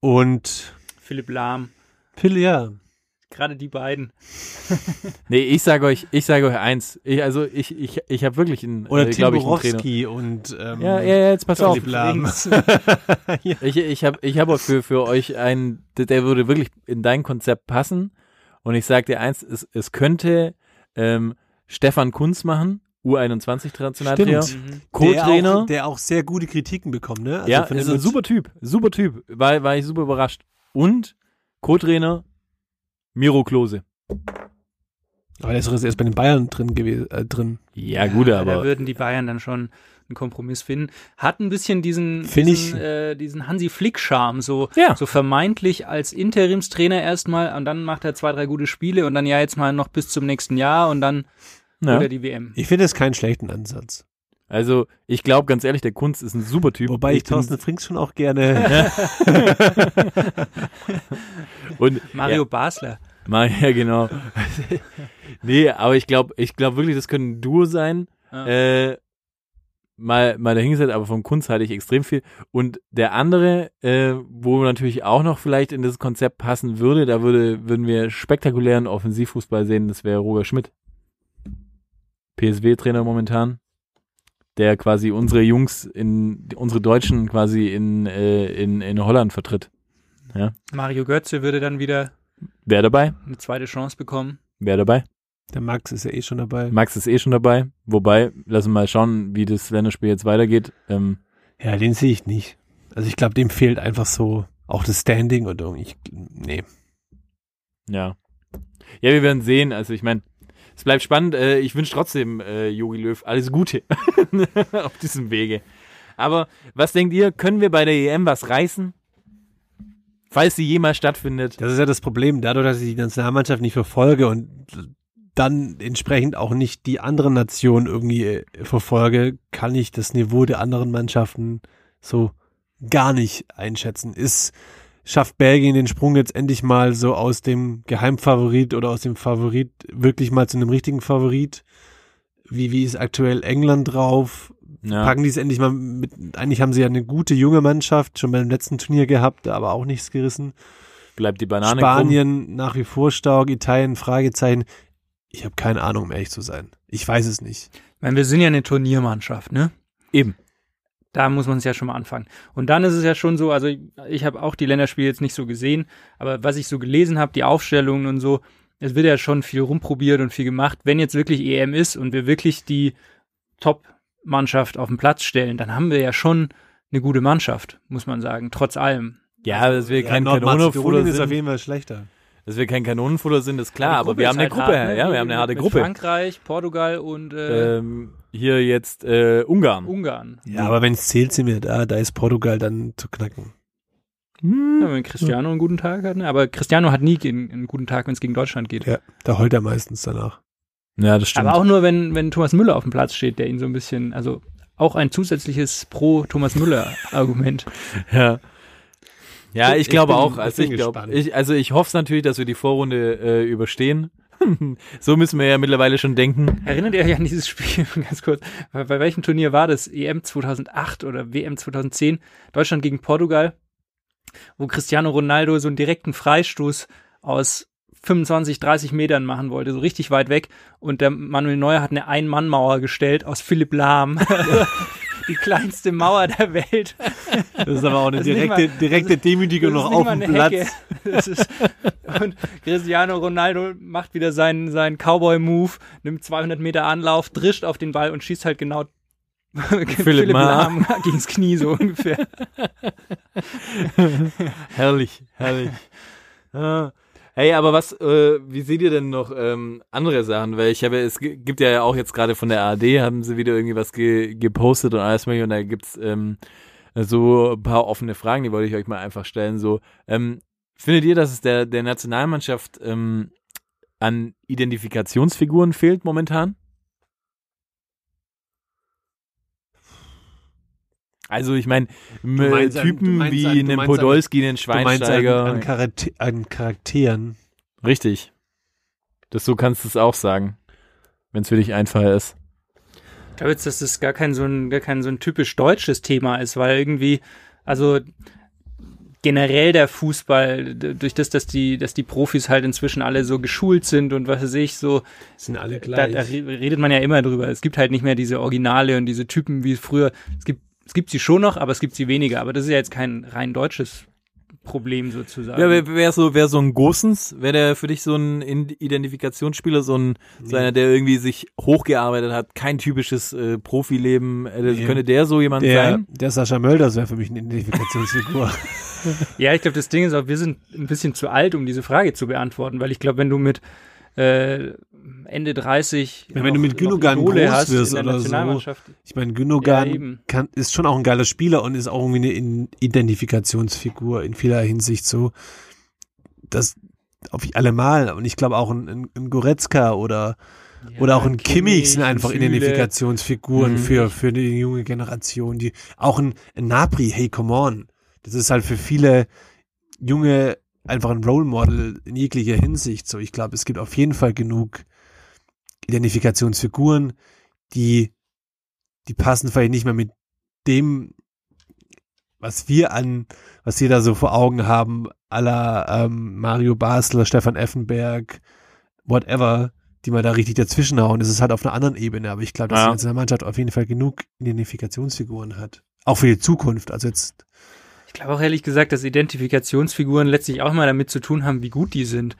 und Philipp Lahm, Phil, ja. Gerade die beiden. Nee, ich sage euch, ich sage euch eins. Ich, also ich, ich, ich habe wirklich einen, Oder äh, Tim glaub ich, einen Trainer. Und ähm, Ja, ja, ja, jetzt pass auf. Lahm. Ich, ich habe ich hab auch für, für euch einen, der- der würde wirklich in dein Konzept passen. Und ich sage dir eins, es, es könnte ähm, Stefan Kunz machen, U21-Nationaltrainer, Stimmt. Der Co-Trainer. auch, der auch sehr gute Kritiken bekommt, ne? Also ja, ist ein super Typ, super Typ. War, war ich super überrascht. Und Co-Trainer Miro Klose. Aber der ist doch erst bei den Bayern drin gewesen, äh, drin. Ja, gut, Da aber würden die Bayern dann schon einen Kompromiss finden. Hat ein bisschen diesen, diesen, ich- äh, diesen Hansi Flick-Charme, so, Ja. so vermeintlich als Interimstrainer erstmal und dann macht er zwei, drei gute Spiele und dann ja jetzt mal noch bis zum nächsten Jahr und dann ja. oder die WM. Ich finde es keinen schlechten Ansatz. Also ich glaube ganz ehrlich, der Kunz ist ein super Typ. Wobei ich bin- Thorsten Frings schon auch gerne. und Mario Basler. Mal, ja, genau. nee, aber ich glaube, ich glaube wirklich, das könnte ein Duo sein. Ja. Äh, mal, mal dahingesetzt, aber vom Kunst halte ich extrem viel. Und der andere, äh, wo natürlich auch noch vielleicht in das Konzept passen würde, da würde, würden wir spektakulären Offensivfußball sehen, das wäre Roger Schmidt. PSW-Trainer momentan. Der quasi unsere Jungs in, unsere Deutschen quasi in, äh, in, in Holland vertritt. Mario Götze würde dann wieder Wer dabei? eine zweite Chance bekommen. Wer dabei? Der Max ist ja eh schon dabei. Max ist eh schon dabei. Wobei, lassen wir mal schauen, wie das Länderspiel jetzt weitergeht. Ähm, Ja, den sehe ich nicht. Also ich glaube, dem fehlt einfach so auch das Standing und irgendwie. Ich, nee. ja. Ja, wir werden sehen. Also ich meine, es bleibt spannend. Äh, ich wünsche trotzdem äh, Jogi Löw alles Gute auf diesem Wege. Aber was denkt ihr, können wir bei der EM was reißen? Falls sie jemals stattfindet. Das ist ja das Problem. Dadurch, dass ich die Nationalmannschaft nicht verfolge und dann entsprechend auch nicht die anderen Nationen irgendwie äh, verfolge, kann ich das Niveau der anderen Mannschaften so gar nicht einschätzen. Ist, schafft Belgien den Sprung jetzt endlich mal so aus dem Geheimfavorit oder aus dem Favorit wirklich mal zu einem richtigen Favorit? Wie, wie ist aktuell England drauf? Ja. Packen die es endlich mal mit, eigentlich haben sie ja eine gute junge Mannschaft, schon beim letzten Turnier gehabt, aber auch nichts gerissen. Bleibt die Banane krumm. Spanien nach wie vor stark, Italien Fragezeichen. Ich habe keine Ahnung, um ehrlich zu sein. Ich weiß es nicht. Ich meine, wir sind ja eine Turniermannschaft, ne? Eben. Da muss man es ja schon mal anfangen. Und dann ist es ja schon so, also ich, ich habe auch die Länderspiele jetzt nicht so gesehen, aber was ich so gelesen habe, die Aufstellungen und so, es wird ja schon viel rumprobiert und viel gemacht. Wenn jetzt wirklich EM ist und wir wirklich die Top-Mannschaft auf den Platz stellen, dann haben wir ja schon eine gute Mannschaft, muss man sagen, trotz allem. Ja, dass wir kein Nordmazedonien Kanonenfutter ist auf sind. jeden Fall schlechter. Dass wir kein Kanonenfutter sind, ist klar. Aber wir haben eine halt Gruppe. hart, ne? Ja, wir haben eine harte Mit Gruppe. Frankreich, Portugal und äh, Ähm, hier jetzt äh, Ungarn. Ungarn. Ja, aber wenn es zählt, sind wir da. Da ist Portugal dann zu knacken. Ja, wenn Cristiano einen guten Tag hat, ne? Aber Cristiano hat nie einen, einen guten Tag, wenn es gegen Deutschland geht. Ja, da heult er meistens danach. Ja, das stimmt. Aber auch nur, wenn, wenn Thomas Müller auf dem Platz steht, der ihn so ein bisschen, also auch ein zusätzliches Pro-Thomas Müller-Argument. Ja. Ja, ich, Ich glaube bin- auch. Also ich glaube, gespannt. ich, also ich hoffe es natürlich, dass wir die Vorrunde äh, überstehen. So müssen wir ja mittlerweile schon denken. Erinnert ihr euch an dieses Spiel, ganz kurz, bei, bei welchem Turnier war das? EM 2008 oder WM 2010? Deutschland gegen Portugal, wo Cristiano Ronaldo so einen direkten Freistoß aus 25, 30 Metern machen wollte, so richtig weit weg. Und der Manuel Neuer hat eine Ein-Mann-Mauer gestellt aus Philipp Lahm. Die kleinste Mauer der Welt. Das ist aber auch eine ist direkte, mal- direkte Demütigung Das noch ist auf dem Platz. Ist, und Cristiano Ronaldo macht wieder seinen, seinen Cowboy-Move, nimmt 200 Meter Anlauf, drischt auf den Ball und schießt halt genau Philipp, Lahm. Lahm gegens Knie so ungefähr. herrlich, herrlich. Ah. Hey, aber was, äh, wie seht ihr denn noch ähm, andere Sachen? Weil ich habe, es gi- gibt ja auch jetzt gerade von der ARD, haben sie wieder irgendwie was ge gepostet und alles mögliche und da gibt's ähm, so ein paar offene Fragen, die wollte ich euch mal einfach stellen. So, ähm, findet ihr, dass es der, der Nationalmannschaft ähm, an Identifikationsfiguren fehlt momentan? Also ich meine, an- du Typen wie an- du einen Podolski, einen Du meinst an, Schweinsteiger. an, Charakter, an Charakteren. Richtig. Das so kannst du es auch sagen, wenn es für dich einfacher ist. Ich glaube jetzt, dass das gar kein so ein, gar kein so ein typisch deutsches Thema ist, weil irgendwie, also generell der Fußball, durch das, dass die, dass die Profis halt inzwischen alle so geschult sind und was weiß ich, so, Sind alle da, da re- redet man ja immer drüber. Es gibt halt nicht mehr diese Originale und diese Typen wie früher. Es gibt, es gibt sie schon noch, aber es gibt sie weniger. Aber das ist ja jetzt kein rein deutsches Problem sozusagen. Ja, wer, wer so, wer so ein Gosens, wäre der für dich so ein In- Identifikationsspieler, so ein, so einer, der irgendwie sich hochgearbeitet hat, kein typisches äh, Profileben, äh, Nee. könnte der so jemand Der, sein? der Sascha Mölders wäre für mich eine Identifikationsfigur. Ja, ich glaube, das Ding ist auch, wir sind ein bisschen zu alt, um diese Frage zu beantworten, weil ich glaube, wenn du mit äh, Ende 30 Ja, wenn du mit Gündogan groß wirst oder so, Ich meine, Gündogan Ja, ist schon auch ein geiler Spieler und ist auch irgendwie eine In- Identifikationsfigur in vieler Hinsicht so. Das auf allemal. Und ich glaube auch ein, ein, Goretzka oder, ja, oder auch ein Kimmich sind einfach Süle. Identifikationsfiguren Mhm. für, für die junge Generation. Die, auch ein, ein Napri, hey, come on. Das ist halt für viele junge einfach ein Role Model in jeglicher Hinsicht. So, ich glaube, es gibt auf jeden Fall genug Identifikationsfiguren, die, die passen vielleicht nicht mehr mit dem, was wir an, was wir da so vor Augen haben, aller ähm, Mario Basler, Stefan Effenberg, whatever, die man da richtig dazwischenhauen. Das ist halt auf einer anderen Ebene, aber ich glaube, dass Ja. die Nationalmannschaft auf jeden Fall genug Identifikationsfiguren hat. Auch für die Zukunft. Also jetzt, Ich glaube auch ehrlich gesagt, dass Identifikationsfiguren letztlich auch mal damit zu tun haben, wie gut die sind.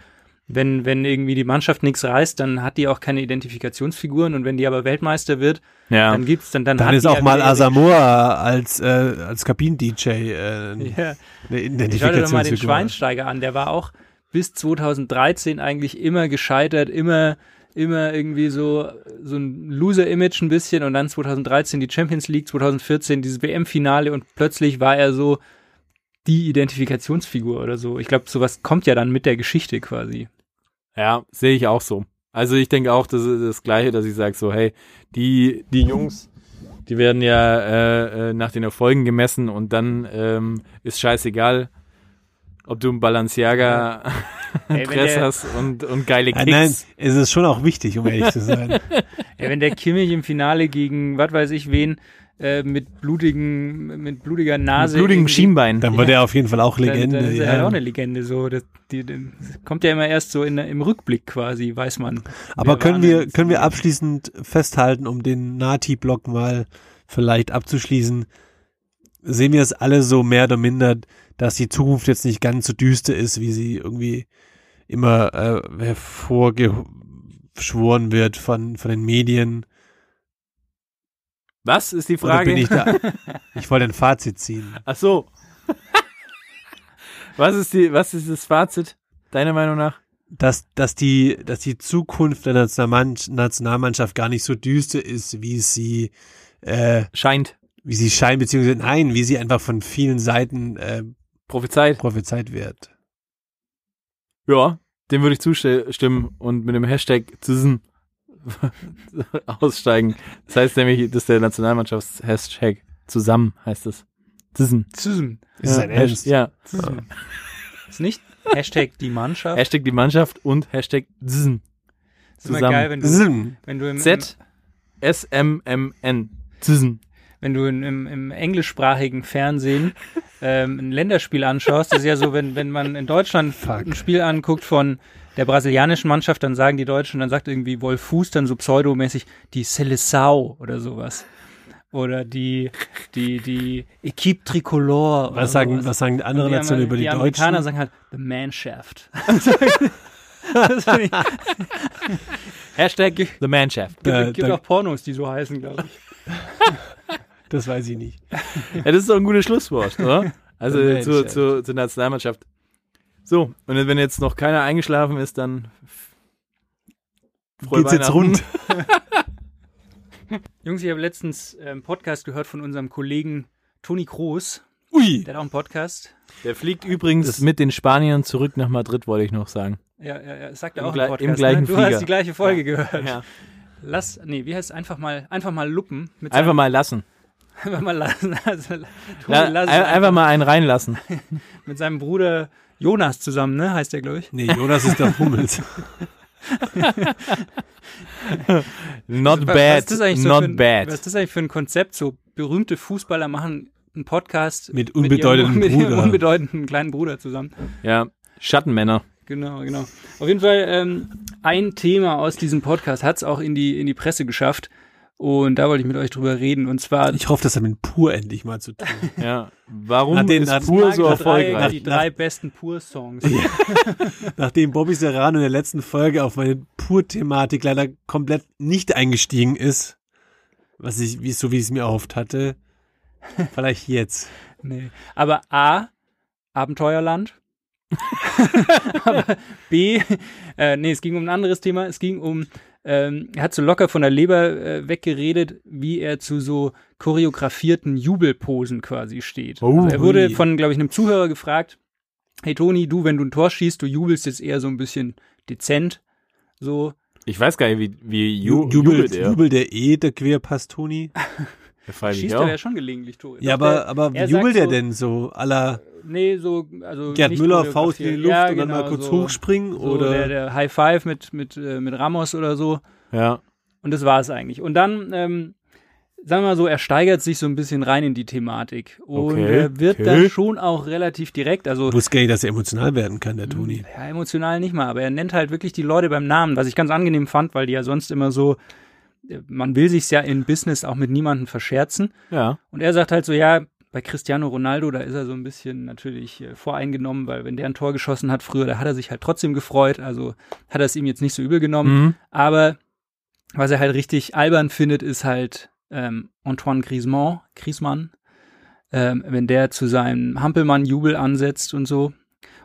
Wenn, wenn irgendwie die Mannschaft nichts reißt, dann hat die auch keine Identifikationsfiguren und wenn die aber Weltmeister wird, Ja. dann gibt's dann dann dann hat ist auch mal Asamoah als, äh, als Kabinen-DJ äh, Ja. eine Ich schaue dir doch mal den Identifikationsfigur. Schweinsteiger an, der war auch bis 2013 eigentlich immer gescheitert, immer immer irgendwie so so ein Loser-Image ein bisschen und dann 2013 die Champions League, 2014 dieses WM-Finale und plötzlich war er so die Identifikationsfigur oder so. Ich glaube, sowas kommt ja dann mit der Geschichte quasi. Ja, sehe ich auch so. Also ich denke auch, das ist das Gleiche, dass ich sage so, hey, die, die Jungs, die werden ja äh, äh, nach den Erfolgen gemessen und dann ähm, ist scheißegal, ob du einen Balenciaga Dress hast und, und geile Ja, Kicks. nein, es ist schon auch wichtig, um ehrlich zu sein. Ja, wenn der Kimmich im Finale gegen, was weiß ich wen, äh, mit blutigen, mit blutiger Nase. Mit blutigem irgendwie- Schienbein. Dann wird er auf jeden Fall auch Dann, Legende. dann ist er ja. halt auch eine Legende. So, das, die, das kommt ja immer erst so in, im Rückblick quasi, weiß man. Aber können wir, können wir abschließend festhalten, um den Nati-Block mal vielleicht abzuschließen, sehen wir es alle so mehr oder minder, dass die Zukunft jetzt nicht ganz so düster ist, wie sie irgendwie immer äh, hervorgeschworen wird von, von den Medien. Was ist die Oder Frage? bin ich da? Ich wollte ein Fazit ziehen. Ach so. was ist die, was ist das Fazit deiner Meinung nach? Dass, dass die, dass die Zukunft der Nationalmann- Nationalmannschaft gar nicht so düster ist, wie sie, äh, Scheint wie sie scheint, beziehungsweise nein, wie sie einfach von vielen Seiten äh, prophezeit. prophezeit wird. Ja, dem würde ich zustimmen und mit dem Hashtag zusammen aussteigen. Das heißt nämlich, das ist der Nationalmannschafts-Hashtag zusammen heißt es. Zusammen. Zusammen. Ist ja, dein Ernst? Ja. Zusammen. Ist nicht Hashtag die Mannschaft. Hashtag die Mannschaft und Hashtag zusammen. ist immer zusammen. geil, wenn du, Sim. wenn du im, Z S M M N. Zusammen. wenn du in, im, im englischsprachigen Fernsehen ähm, ein Länderspiel anschaust, das ist ja so, wenn, wenn man in Deutschland ein Spiel anguckt von der brasilianischen Mannschaft, dann sagen die Deutschen, dann sagt irgendwie Wolf Fuß dann so pseudomäßig die Seleção oder sowas. Oder die, die, die Equipe Tricolore. oder Was sagen, sowas. was sagen die anderen Nationen über die, die Amerikaner Deutschen? sagen halt The Manshaft. Hashtag The Manshaft. gibt, Äh, gibt da- auch Pornos, die so heißen, glaube ich. Das weiß ich nicht. Ja, das ist doch ein gutes Schlusswort, oder? Also The zu, Manshaft. zu, zur Nationalmannschaft. So, und wenn jetzt noch keiner eingeschlafen ist, dann frohe Geht's jetzt rund? Jungs, ich habe letztens einen Podcast gehört von unserem Kollegen Toni Kroos. Ui. Der hat auch einen Podcast. Der fliegt übrigens mit den Spaniern zurück nach Madrid, wollte ich noch sagen. Ja, ja, ja, sagt er Im auch gle- im Podcast. im gleichen ne? Du Flieger. hast die gleiche Folge gehört. Ja. Lass, nee, wie heißt es? Einfach mal, einfach mal luppen. Mit Einfach mal lassen. einfach mal lassen. Also, Toni, La, lass es ein- einfach mal einen reinlassen. Mit seinem Bruder Jonas zusammen, ne? Heißt der, glaube ich. Nee, Jonas ist der Hummels. Not Was- bad, was ist das eigentlich so not für ein, bad. Was ist das eigentlich für ein Konzept? So berühmte Fußballer machen einen Podcast Mit unbedeutendem mit ihrem, mit ihrem Bruder. unbedeutenden kleinen Bruder zusammen. Ja, Schattenmänner. Genau, genau. Auf jeden Fall ähm, ein Thema aus diesem Podcast hat es auch in die in die Presse geschafft und da wollte ich mit euch drüber reden und zwar Ich hoffe, das hat mit Pur endlich mal zu tun. Ja. Warum Hat den- ist hat- Pur so die drei, erfolgreich? die drei besten Pur-Songs. Nachdem Bobby Serrano in der letzten Folge auf meine Pur-Thematik leider komplett nicht eingestiegen ist, was ich, wie so wie ich es mir erhofft hatte, vielleicht jetzt. Nee. Aber A, Abenteuerland. Aber B, äh, nee, es ging um ein anderes Thema. Es ging um, ähm, er hat so locker von der Leber äh, weggeredet, wie er zu so choreografierten Jubelposen quasi steht. Oh, also er wurde von, glaube ich, einem Zuhörer gefragt, hey Toni, du, wenn du ein Tor schießt, du jubelst jetzt eher so ein bisschen dezent, so. Ich weiß gar nicht, wie, wie Ju jubelt, jubelt er. jubelt der eh, der Querpass Toni? Ja, Schießt er ja schon gelegentlich Tore. Ja, Doch, aber, der- aber wie jubelt er so- denn so? Aller Nee, so, also. Gerd nicht Müller, Faust in die Luft choreografiert. und dann Ja, mal genau, kurz so, hochspringen? So oder? der, der High Five mit, mit, äh, mit Ramos oder so. Ja. Und das war es eigentlich. Und dann, ähm, sagen wir mal so, er steigert sich so ein bisschen rein in die Thematik. Und Okay, er wird okay. dann schon auch relativ direkt, also Ich wusste gar nicht, dass er emotional werden kann, der Toni. ja, emotional nicht mal, aber er nennt halt wirklich die Leute beim Namen, was ich ganz angenehm fand, weil die ja sonst immer so, äh, man will sich's ja in Business auch mit niemandem verscherzen. Ja. Und er sagt halt so, ja, bei Cristiano Ronaldo, da ist er so ein bisschen natürlich äh, voreingenommen, weil wenn der ein Tor geschossen hat früher, da hat er sich halt trotzdem gefreut, also hat er es ihm jetzt nicht so übel genommen. Mhm. Aber was er halt richtig albern findet, ist halt ähm, Antoine Griezmann, Griezmann, ähm, wenn der zu seinem Hampelmann-Jubel ansetzt und so.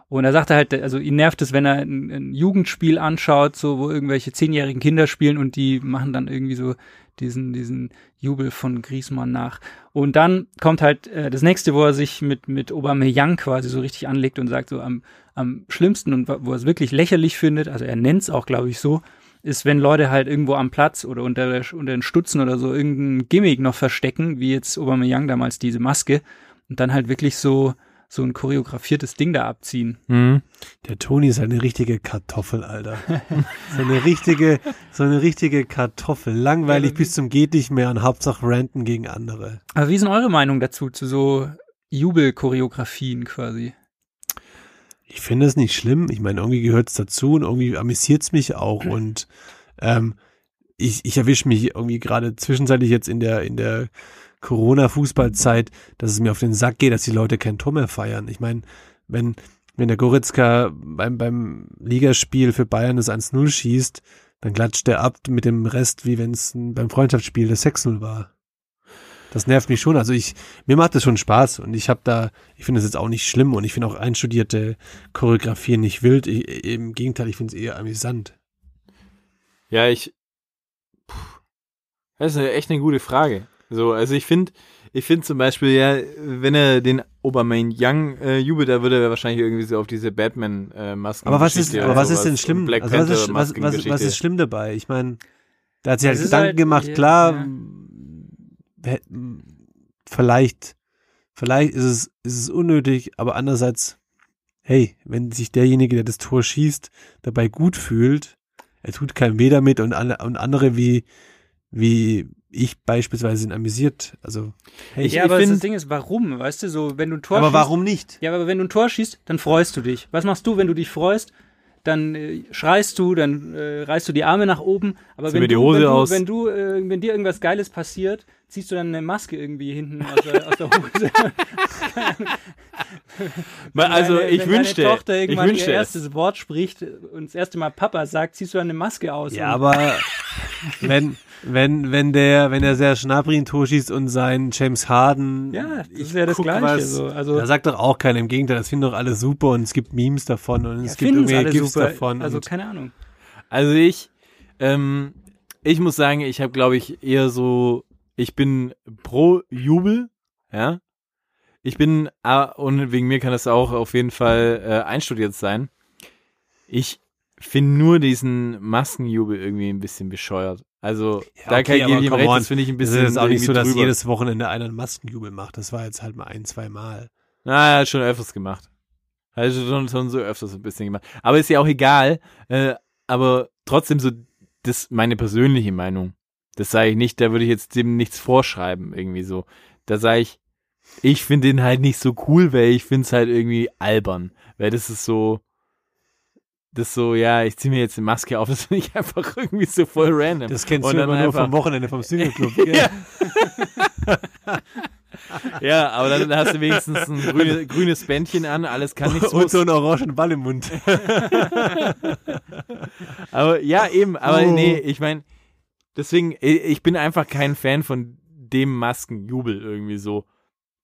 Und er sagt halt, also ihn nervt es, wenn er ein, ein Jugendspiel anschaut, so wo irgendwelche zehnjährigen Kinder spielen und die machen dann irgendwie so diesen diesen Jubel von Griezmann nach. Und dann kommt halt äh, das nächste, wo er sich mit mit Aubameyang quasi so richtig anlegt und sagt so am am schlimmsten und wo er es wirklich lächerlich findet, also er nennt es auch, glaube ich, so, ist, wenn Leute halt irgendwo am Platz oder unter, der, unter den Stutzen oder so irgendein Gimmick noch verstecken, wie jetzt Aubameyang damals diese Maske und dann halt wirklich so so ein choreografiertes Ding da abziehen. Mhm. Der Toni ist eine richtige Kartoffel, Alter. so eine richtige, so eine richtige Kartoffel. Langweilig bis zum geht nicht mehr und Hauptsache ranten gegen andere. Aber wie denn eure Meinung dazu, zu so Jubelchoreografien quasi? Ich finde es nicht schlimm. Ich meine, irgendwie gehört es dazu und irgendwie amüsiert es mich auch. Und ähm, ich, ich erwische mich irgendwie gerade zwischenzeitlich jetzt in der, in der Corona-Fußballzeit, dass es mir auf den Sack geht, dass die Leute kein Tor mehr feiern. Ich meine, wenn, wenn der Goretzka beim, beim Ligaspiel für Bayern das 1-0 schießt, dann klatscht der ab mit dem Rest, wie wenn es beim Freundschaftsspiel das 6-0 war. Das nervt mich schon. Also ich, mir macht das schon Spaß und ich habe da, ich finde es jetzt auch nicht schlimm und ich finde auch einstudierte Choreografien nicht wild. Ich, Im Gegenteil, ich finde es eher amüsant. Ja, ich. Puh, das ist eine, echt eine gute Frage. So, also ich finde, ich finde zum Beispiel, ja, wenn er den Obermain-Young äh, jubelt, da würde er wahrscheinlich irgendwie so auf diese Batman-Masken. Aber was ist, aber was ist denn schlimm? Black Also was, ist, was, was, was ist schlimm dabei? Ich meine, da hat sich halt Gedanken halt- gemacht, ja, klar, ja. vielleicht, vielleicht ist es, ist es unnötig, aber andererseits, hey, wenn sich derjenige, der das Tor schießt, dabei gut fühlt, er tut keinem weh damit und, alle, und andere wie, wie ich beispielsweise sind amüsiert. Also, hey, Ich- ja, aber find- das Ding ist, warum? Weißt du, so, wenn du ein Tor aber schießt, warum nicht? Ja, aber wenn du ein Tor schießt, dann freust du dich. Was machst du, wenn du dich freust? Dann äh, schreist du, dann äh, reißt du die Arme nach oben. Aber Zieh wenn mir die du, Hose wenn, du, aus. wenn du, äh, wenn dir irgendwas Geiles passiert, ziehst du dann eine Maske irgendwie hinten aus der, aus der Hose. Mal, Also ich wenn wünschte, deine Tochter ich irgendwann wünschte ihr es. erstes Wort spricht und das erste Mal Papa sagt, ziehst du dann eine Maske aus. Ja, aber wenn, wenn, wenn der, wenn der sehr Schnabri ein Tor schießt und sein James Harden. Ja, das ja das Gleiche, so. Also- da sagt doch auch keiner im Gegenteil, das finden doch alle super und es gibt Memes davon und ja, es gibt alle GIFs super. davon. Also keine Ahnung. Also ich, ähm, ich muss sagen, ich habe, glaube ich, eher so, ich bin pro Jubel, ja. Ich bin, ah, und wegen mir kann das auch auf jeden Fall äh, einstudiert sein. Ich finde nur diesen Maskenjubel irgendwie ein bisschen bescheuert. Also, da okay, kann ich come recht, on. das finde ich ein es bisschen ist jetzt auch nicht so, dass drüber. jedes Wochenende einer einen Maskenjubel macht. Das war jetzt halt mal ein, zwei Mal. Na, er hat schon öfters gemacht. Hat schon, schon so öfters ein bisschen gemacht. Aber ist ja auch egal. Äh, aber trotzdem so, das meine persönliche Meinung. Das sage ich nicht, da würde ich jetzt dem nichts vorschreiben, irgendwie so. Da sage ich, ich finde den halt nicht so cool, weil ich finde es halt irgendwie albern. Weil das ist so, das so, ja, ich ziehe mir jetzt eine Maske auf, das finde ich einfach irgendwie so voll random. Das kennst Und du dann immer nur vom Wochenende vom Single-Club. Ja. Ja, aber dann hast du wenigstens ein grüne, grünes Bändchen an, alles kann nichts Und so einen orangen Ball im Mund. Aber ja, eben, aber Oh. nee, ich meine, deswegen, ich bin einfach kein Fan von dem Maskenjubel irgendwie so.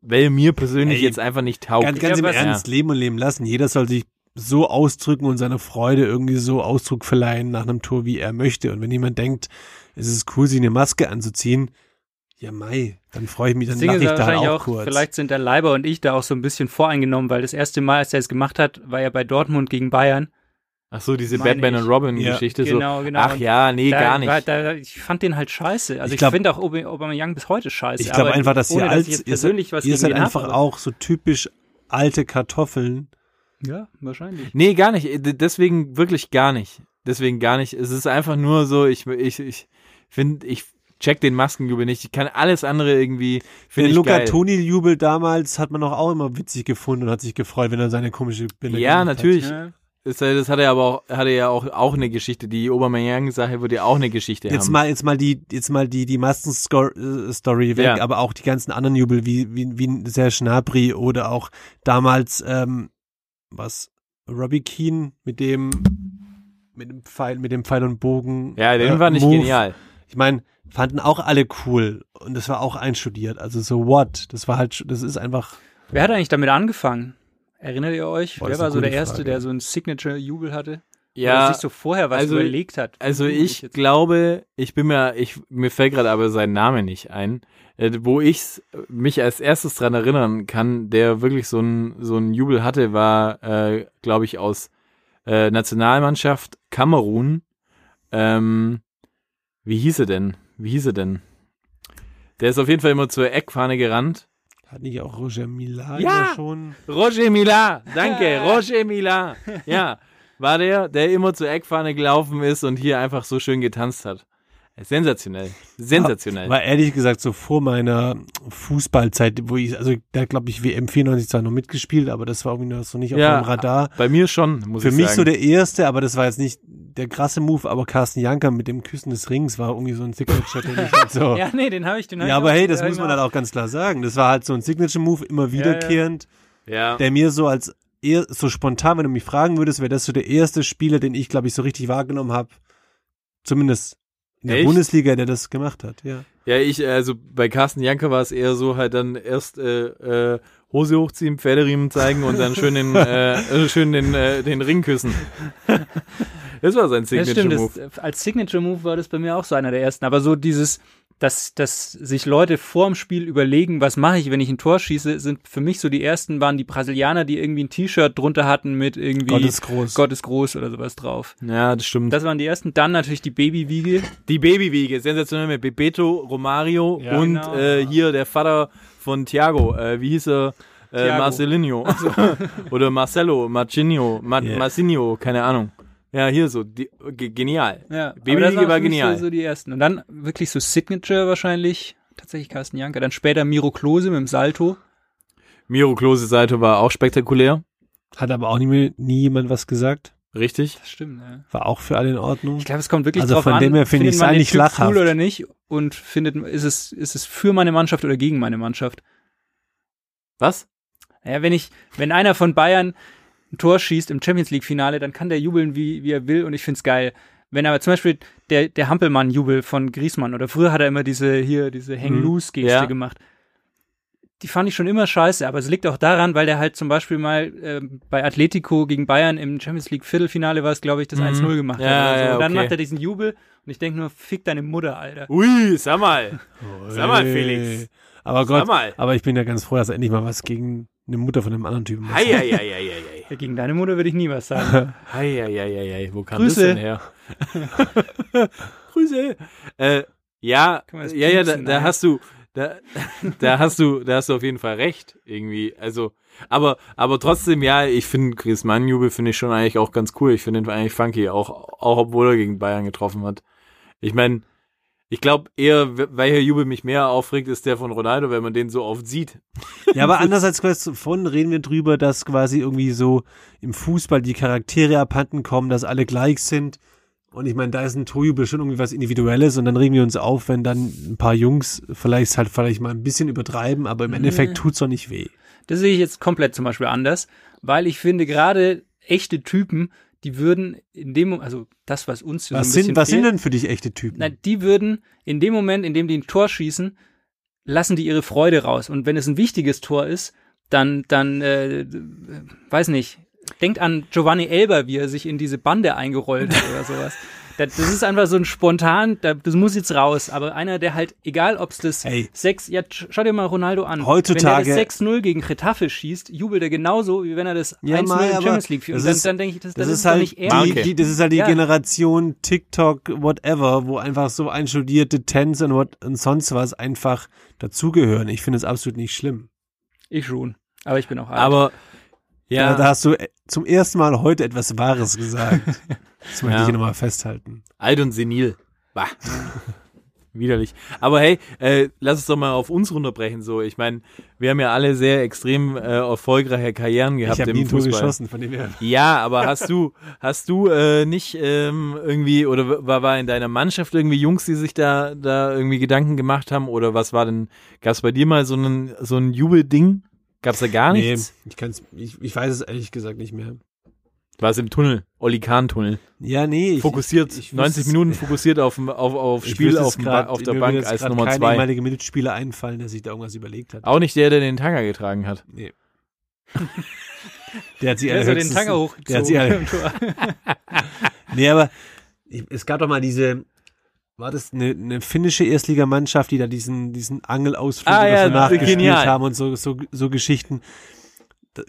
Weil mir persönlich Ey, jetzt einfach nicht taugt. Ganz, ganz im Ja, was- Ernst, leben und leben lassen. Jeder soll sich so ausdrücken und seiner Freude irgendwie so Ausdruck verleihen nach einem Tor, wie er möchte. Und wenn jemand denkt, es ist cool, sich eine Maske anzuziehen, ja mai, dann freue ich mich, dann lache ich da halt auch, auch, kurz. vielleicht sind der Leiber und ich da auch so ein bisschen voreingenommen, weil das erste Mal, als er es gemacht hat, war ja bei Dortmund gegen Bayern. Ach so, diese Meine Batman ich. und Robin Ja. Geschichte Genau, so. genau. Ach ja, nee, da, gar nicht. War, da, ich fand den halt scheiße. Also Ich ich, finde auch Aub- Aubameyang bis heute scheiße. ich glaube aber einfach, dass ihr ohne, alt, ich jetzt ihr seid, persönlich was ihr seid hab, einfach aber- auch so typisch alte Kartoffeln. Ja, wahrscheinlich. Nee, gar nicht. Deswegen wirklich gar nicht. Deswegen gar nicht. Es ist einfach nur so, ich, ich, ich finde, ich check den Maskenjubel nicht. Ich kann alles andere irgendwie, Den Luca geil. Toni-Jubel damals hat man auch immer witzig gefunden und hat sich gefreut, wenn er seine komische Binde Ja, gemacht natürlich. Ja. Das, hat er aber auch, hatte ja auch, auch eine Geschichte. Die Aubameyang-Sache wird ja auch eine Geschichte Jetzt haben. mal, jetzt mal die, jetzt mal die, die Masken-Story weg, Ja. aber auch die ganzen anderen Jubel, wie, wie, wie Serge Gnabry oder auch damals, ähm, was, Robbie Keane mit dem, mit dem Pfeil, mit dem Pfeil und Bogen. ja, den äh, war nicht Move. genial. Ich meine, fanden auch alle cool und das war auch einstudiert. Also so what? Das war halt, das ist einfach, Wer hat eigentlich damit angefangen? Erinnert ihr euch? Boah, Wer war so der gute Erste, Frage. der so ein Signature-Jubel hatte? Oder Ja, sich so vorher was also- überlegt hat. also Jubel ich jetzt. glaube, ich bin mir, ich, mir fällt gerade aber sein Name nicht ein, äh, wo ich mich als erstes dran erinnern kann, der wirklich so ein, so ein Jubel hatte, war, äh, glaube ich, aus äh, Nationalmannschaft Kamerun. Ähm, wie hieß er denn? Wie hieß er denn? Der ist auf jeden Fall immer zur Eckfahne gerannt. hat nicht auch Roger Millar Ja! schon? Roger Mila, danke, Roger Mila. Ja, war der, der immer zur Eckfahne gelaufen ist und hier einfach so schön getanzt hat. Sensationell, sensationell. War ehrlich gesagt so vor meiner Fußballzeit, wo ich, also da glaube ich WM 94 zwar noch mitgespielt, aber das war irgendwie noch so nicht auf Ja, meinem Radar. Bei mir schon, muss Für ich mich sagen. so der erste, aber das war jetzt nicht der krasse Move, aber Carsten Janker mit dem Küssen des Rings war irgendwie so ein Signature, den ich halt so. Ja, nee, den habe ich, den hab Ja, ich aber hey, das muss man halt auch ganz klar sagen. Das war halt so ein Signature-Move, immer wiederkehrend, ja. der mir so als eher, so spontan, wenn du mich fragen würdest, wäre das so der erste Spieler, den ich, glaube ich, so richtig wahrgenommen habe. Zumindest in der Echt? Bundesliga, der das gemacht hat, ja. Ja, ich, also bei Carsten Janke war es eher so halt dann erst äh, äh, Hose hochziehen, Pferderiemen zeigen und dann schön den, äh, äh, schön den, äh, den Ring küssen. Das war sein Ja, stimmt. Signature-Move. Als Signature-Move war das bei mir auch so einer der ersten. Aber so dieses, dass, dass sich Leute vorm Spiel überlegen, was mache ich, wenn ich ein Tor schieße, sind für mich so die ersten waren die Brasilianer, die irgendwie ein T-Shirt drunter hatten mit irgendwie Gott ist groß. Gott ist groß oder sowas drauf. Ja, das stimmt. Das waren die ersten. Dann natürlich die Babywiege. Die Babywiege, sensationell mit Bebeto, Romario Ja, und genau. äh, hier der Vater von Thiago, äh, wie hieß er? Äh. Marcelinho. Oder Marcelo, Marcinho, Ma Ja. Marcinho, keine Ahnung. Ja, hier so, die, ge genial. Ja, aber das Babywiege waren war genial. So, so die ersten. Und dann wirklich so Signature wahrscheinlich. Tatsächlich Carsten Janker. Dann später Miro Klose mit dem Salto. Miro Klose Seite war auch spektakulär. Hat aber auch nie, nie jemand was gesagt. Richtig. Das stimmt, ja. War auch für alle in Ordnung. Ich glaube, es kommt wirklich Also drauf von an, dem her finde man den eigentlich Typ lachhaft. cool oder nicht und findet, ist es, ist es für meine Mannschaft oder gegen meine Mannschaft? Was? Ja, wenn ich, wenn einer von Bayern ein Tor schießt im Champions League Finale, dann kann der jubeln, wie, wie er will und ich find's geil. Wenn aber zum Beispiel der, der Hampelmann-Jubel von Griesmann oder früher hat er immer diese, hier, diese Hang-Loose-Geste Ja. gemacht. Die fand ich schon immer scheiße, aber es liegt auch daran, weil der halt zum Beispiel mal ähm, bei Atletico gegen Bayern im Champions League Viertelfinale war es, glaube ich, das Mhm. 1-0 gemacht Ja, hat. So. ja, Und dann okay. macht er diesen Jubel und ich denke nur, fick deine Mutter, Alter. Ui, sag mal. Sag mal. Felix. Aber Sag Gott, mal. aber ich bin ja ganz froh, dass er endlich mal was gegen eine Mutter von einem anderen Typen macht. Hei, Ja, gegen deine Mutter würde ich nie was sagen. hei. Hei, hei, hei, hei. Wo kam Grüße. das denn her? Grüße. Äh, ja, ja, ja, da, da nein? hast du, da, da hast du, da hast du auf jeden Fall recht, irgendwie. Also, aber, aber trotzdem, ja, ich finde Chris Mann-Jubel finde ich schon eigentlich auch ganz cool. Ich finde ihn eigentlich funky, auch, auch obwohl er gegen Bayern getroffen hat. Ich meine, ich glaube eher, welcher Jubel mich mehr aufregt, ist der von Ronaldo, wenn man den so oft sieht. Ja, aber andererseits quasi von reden wir drüber, dass quasi irgendwie so im Fußball die Charaktere abhanden kommen, dass alle gleich sind. Und ich meine, da ist ein Torjubel schon irgendwie was Individuelles und dann regen wir uns auf, wenn dann ein paar Jungs vielleicht halt vielleicht mal ein bisschen übertreiben, aber im Endeffekt tut's doch nicht weh. Das sehe ich jetzt komplett zum Beispiel anders, weil ich finde gerade echte Typen, die würden in dem, Mo- also das, was uns Was so ein bisschen sind, was sind fehlt, denn für dich echte Typen? na, die würden in dem Moment, in dem die ein Tor schießen, lassen die ihre Freude raus. Und wenn es ein wichtiges Tor ist, dann, dann, äh, weiß nicht, denkt an Giovanni Elber, wie er sich in diese Bande eingerollt hat oder sowas. Das, das ist einfach so ein spontan, da- das muss jetzt raus. Aber einer, der halt, egal ob es das Hey. 6, ja, sch- schau dir mal Ronaldo an. Heutzutage- Wenn er das 6-0 gegen Getafe schießt, jubelt er genauso, wie wenn er das Ja, 1-0 Mai, in Champions League führt. Und dann, ist- dann denke ich, das, das, Das, ist, ist halt nicht die, ehrlich. die, das ist halt die Ja. Generation TikTok, whatever, wo einfach so einstudierte Tens und, what, und sonst was einfach dazugehören. Ich finde es absolut nicht schlimm. Ich schon. Aber ich bin auch alt. Aber, ja. Da, da hast du äh, zum ersten Mal heute etwas Wahres gesagt. Das möchte Ja. ich hier nochmal festhalten. Alt und senil. Bah. Widerlich. Aber hey, äh, lass uns doch mal auf uns runterbrechen. So, ich meine, wir haben ja alle sehr extrem äh, erfolgreiche Karrieren Ich gehabt habe im nie Fußball. geschossen, von dem her. Ja, aber hast du, hast du äh, nicht ähm, irgendwie oder war, war in deiner Mannschaft irgendwie Jungs, die sich da da irgendwie Gedanken gemacht haben oder was war denn? Gab's bei dir mal so ein so ein Jubelding? Gab's da gar Nee, nichts? ich, kann's, ich, ich weiß es ehrlich gesagt nicht mehr. War es im Tunnel, Oli Kahn Tunnel. Ja, nee. Ich, Fokussiert, ich, ich 90 wüsste es- Minuten fokussiert auf auf auf Spiel auf, grad, auf der mir Bank als Nummer kein zwei. ehemalige Mitspieler einfallen, der sich da irgendwas überlegt hat. Auch nicht der, der den Tanga getragen hat. Nee. Der hat sich der ist ja den Tanger Der hat sich hochgezogen. Nee, aber ich, es gab doch mal diese, war das eine, eine finnische Erstligamannschaft, die da diesen, diesen Angelausflug Ah, ja, nachgespielt genial. haben und so, so, so Geschichten.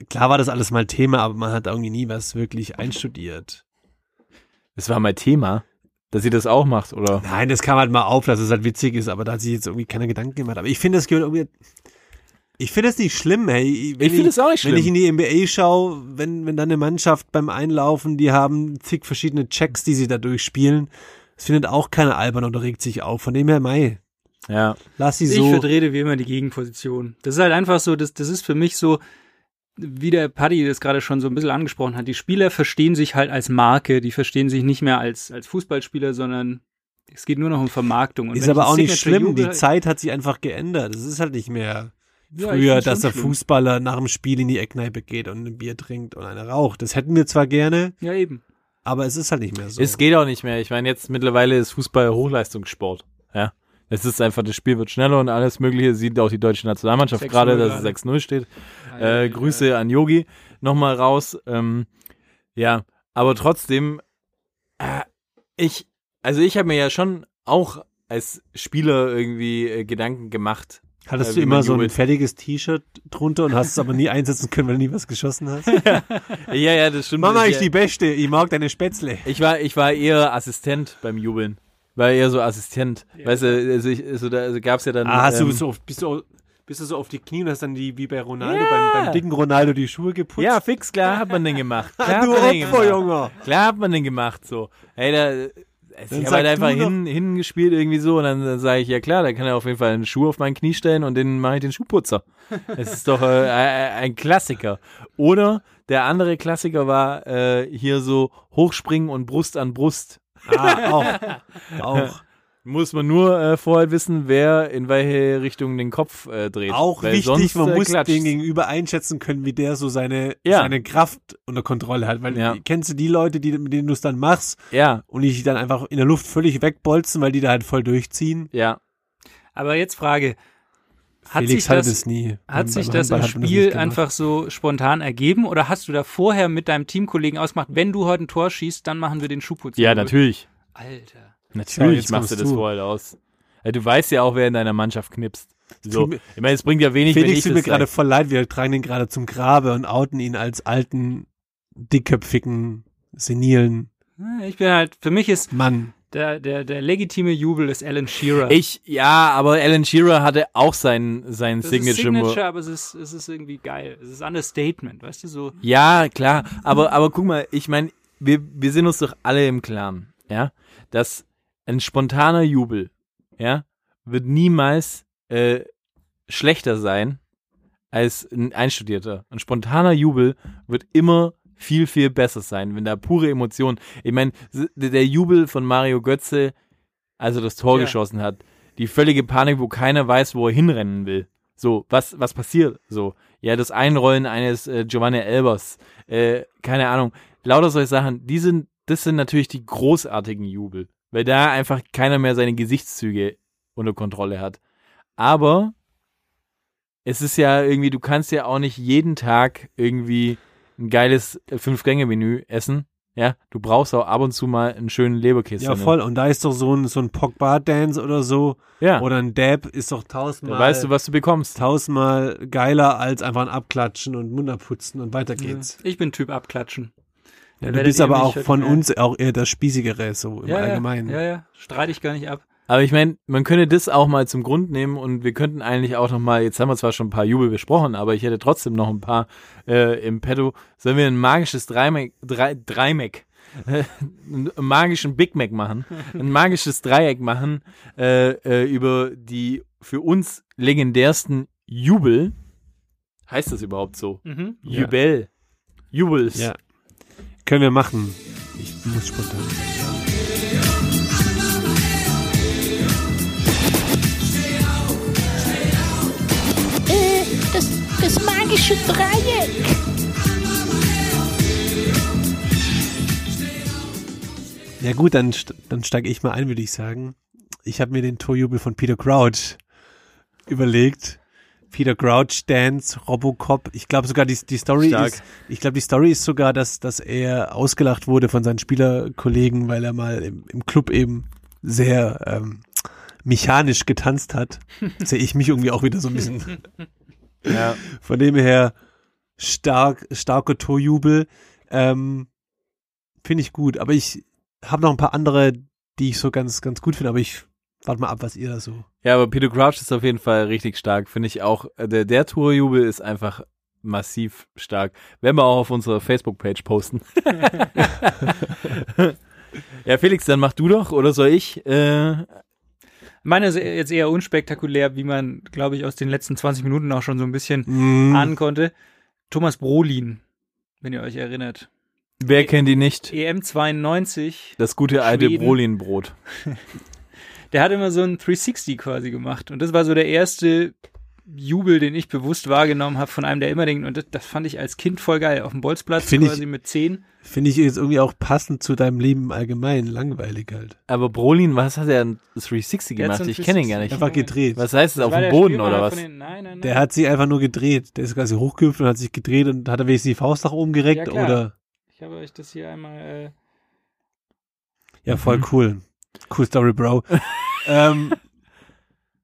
Klar war das alles mal Thema, aber man hat irgendwie nie was wirklich einstudiert. Das war mal Thema, dass sie das auch macht, oder? Nein, das kam halt mal auf, dass es halt witzig ist, aber da hat sich jetzt irgendwie keiner Gedanken gemacht. Aber ich finde, das gehört irgendwie, ich finde das nicht schlimm, hey. Wenn Ich finde es auch nicht Wenn ich schlimm. in die NBA schaue, wenn, wenn dann eine Mannschaft beim Einlaufen, die haben zig verschiedene Checks, die sie da durchspielen, das findet auch keiner albern oder regt sich auf. Von dem her, Mai, Ja. lass sie Ich so. vertrete wie immer die Gegenposition. Das ist halt einfach so, das, das ist für mich so, wie der Paddy das gerade schon so ein bisschen angesprochen hat. Die Spieler verstehen sich halt als Marke, die verstehen sich nicht mehr als, als Fußballspieler, sondern es geht nur noch um Vermarktung. Und Ist aber auch nicht schlimm. Die Jubel- Zeit hat sich einfach geändert. Es ist halt nicht mehr Ja, früher, find's dass der. Fußballer nach dem Spiel in die Eckkneipe geht und ein Bier trinkt und eine raucht. Das hätten wir zwar gerne, Ja, eben. aber es ist halt nicht mehr so. Es geht auch nicht mehr. Ich meine, jetzt mittlerweile ist Fußball Hochleistungssport. Ja. Es ist einfach, das Spiel wird schneller und alles Mögliche. Sieht auch die deutsche Nationalmannschaft 6-0 gerade, dass es gerade. 6-0 steht. Äh, Grüße an Yogi nochmal raus. Ähm, ja, aber trotzdem, äh, ich, also ich habe mir ja schon auch als Spieler irgendwie äh, Gedanken gemacht. Hattest äh, du immer so ein fertiges T-Shirt drunter und hast es aber nie einsetzen können, weil du nie was geschossen hast? Ja, ja, das stimmt. Mama, Das- ich die Beste. Ich mag deine Spätzle. Ich war, ich war eher Assistent beim Jubeln. War eher so Assistent. Weißt du, also, ich, also da also gab's ja dann. Ah, hast ähm, du so, auf- bist du, bist du so auf die Knie und hast dann die, wie bei Ronaldo, Ja. beim, beim dicken Ronaldo die Schuhe geputzt? Ja, fix, klar hat man den gemacht. Klar du Opfer, gemacht. Junge. Klar hat man den gemacht, so. Hey, da, ich Dann habe halt einfach hin, hingespielt irgendwie so und dann, dann sage ich, ja klar, da kann er auf jeden Fall einen Schuh auf mein Knie stellen und den mache ich den Schuhputzer. Es ist doch äh, äh, ein Klassiker. Oder der andere Klassiker war äh, hier so Hochspringen und Brust an Brust. Ah, auch. auch. Muss man nur äh, vorher wissen, wer in welche Richtung den Kopf äh, dreht. Auch Weil wichtig, sonst, man äh, muss klatscht's. den Gegenüber einschätzen können, wie der so seine, Ja. seine Kraft unter Kontrolle hat. Weil Ja. kennst du die Leute, die, mit denen du es dann machst Ja, und die dich dann einfach in der Luft völlig wegbolzen, weil die da halt voll durchziehen? ja. Aber jetzt Frage, hat Felix sich das, das nie. hat sich das im Handball Spiel einfach so spontan ergeben oder hast du da vorher mit deinem Teamkollegen ausgemacht, wenn du heute ein Tor schießt, dann machen wir den Schuhputz? Ja, natürlich. Alter. Natürlich jetzt machst du das du. vorher aus. Ja, du weißt ja auch, wer in deiner Mannschaft knipst. So. Ich meine, es bringt ja wenig, wenn Felix ich tut mir gerade voll leid, wir tragen ihn gerade zum Grabe und outen ihn als alten, dickköpfigen, senilen Ich bin halt, für mich ist Mann. Der, der, der legitime Jubel ist Alan Shearer. Ich, ja, aber Alan Shearer hatte auch sein, sein das Signature. ist Signature, aber es ist, es ist irgendwie geil. Es ist Understatement, weißt du, so. Ja, klar. Aber, aber guck mal, ich meine, wir, wir sind uns doch alle im Klaren, ja, dass ein spontaner Jubel, ja, wird niemals äh, schlechter sein als ein einstudierter. Ein spontaner Jubel wird immer viel, viel besser sein, wenn da pure Emotionen. Ich meine, der Jubel von Mario Götze, als er das Tor Ja. geschossen hat, die völlige Panik, wo keiner weiß, wo er hinrennen will. So, was, was passiert? So, ja, das Einrollen eines äh, Giovanni Elbers, äh, keine Ahnung, lauter solche Sachen, die sind, das sind natürlich die großartigen Jubel, weil da einfach keiner mehr seine Gesichtszüge unter Kontrolle hat. Aber es ist ja irgendwie, du kannst ja auch nicht jeden Tag irgendwie ein geiles äh, Fünf-Gänge-Menü essen. Ja, du brauchst auch ab und zu mal einen schönen Leberkäse. Ja, voll. Und da ist doch so ein, so ein Pogba-Dance oder so. Ja, Oder ein Dab ist doch da tausendmal, weißt du, was du bekommst. tausendmal geiler als einfach ein Abklatschen und Mund abputzen und weiter geht's. Ich bin Typ abklatschen. Ja, Da du bist aber auch heute von mehr- uns auch eher das Spießigere, so im ja, Allgemeinen. Ja, ja, ja. Streite ich gar nicht ab. Aber ich meine, man könnte das auch mal zum Grund nehmen und wir könnten eigentlich auch noch mal, jetzt haben wir zwar schon ein paar Jubel besprochen, aber ich hätte trotzdem noch ein paar äh, im Petto. Sollen wir ein magisches Dreimac, drei, Dreimac, äh, einen magischen Big Mac machen, ein magisches Dreieck machen äh, äh, über die für uns legendärsten Jubel. Heißt das überhaupt so? Mhm. Ja. Jubel. Jubels. Ja. Können wir machen. Ich muss spontan. Das, magische Dreieck. Ja gut, dann, dann steige ich mal ein, würde ich sagen. Ich habe mir den Torjubel von Peter Crouch überlegt. Peter Crouch, Dance, Robocop. Ich glaube sogar die, die Story Stark. ist, ich glaube die Story ist sogar, dass, dass er ausgelacht wurde von seinen Spielerkollegen, weil er mal im, im Club eben sehr ähm, mechanisch getanzt hat. Sehe ich mich irgendwie auch wieder so ein bisschen. Ja. Von dem her stark, starker Torjubel. Ähm, finde ich gut. Aber ich habe noch ein paar andere, die ich so ganz, ganz gut finde. Aber ich warte mal ab, was ihr da so. Ja, aber Peter Crouch ist auf jeden Fall richtig stark, finde ich auch. Äh, Der, der Tourjubel ist einfach massiv stark. Werden wir auch auf unserer Facebook-Page posten. ja, Felix, dann mach du doch, oder soll ich? Äh, Meine ist jetzt eher unspektakulär, wie man, glaube ich, aus den letzten 20 Minuten auch schon so ein bisschen Mm, ahnen konnte. Thomas Brolin, wenn ihr euch erinnert. wer kennt ihn nicht? EM 92, Das gute alte. Brolin-Brot. der hat immer so ein 360 quasi gemacht. Und das war so der erste Jubel, den ich bewusst wahrgenommen habe von einem, der immer denkt, und das, das fand ich als Kind voll geil, auf dem Bolzplatz Find ich- quasi mit 10. Finde ich jetzt irgendwie auch passend zu deinem Leben allgemein. Langweilig halt. Aber Brolin, was hat er denn 360 Der hat gemacht? so ich kenne ihn gar 360 nicht. Einfach gedreht. Was heißt das, Das auf dem Boden Stürmer oder was? den- Nein, nein, nein. Der hat sich einfach nur gedreht. Der ist quasi hochgehüpft und hat sich gedreht und hat er wenigstens die Faust nach oben gereckt Ja, klar. oder? ich habe euch das hier einmal. Äh, Ja, voll Mhm. cool. Cool Story, Bro. ähm,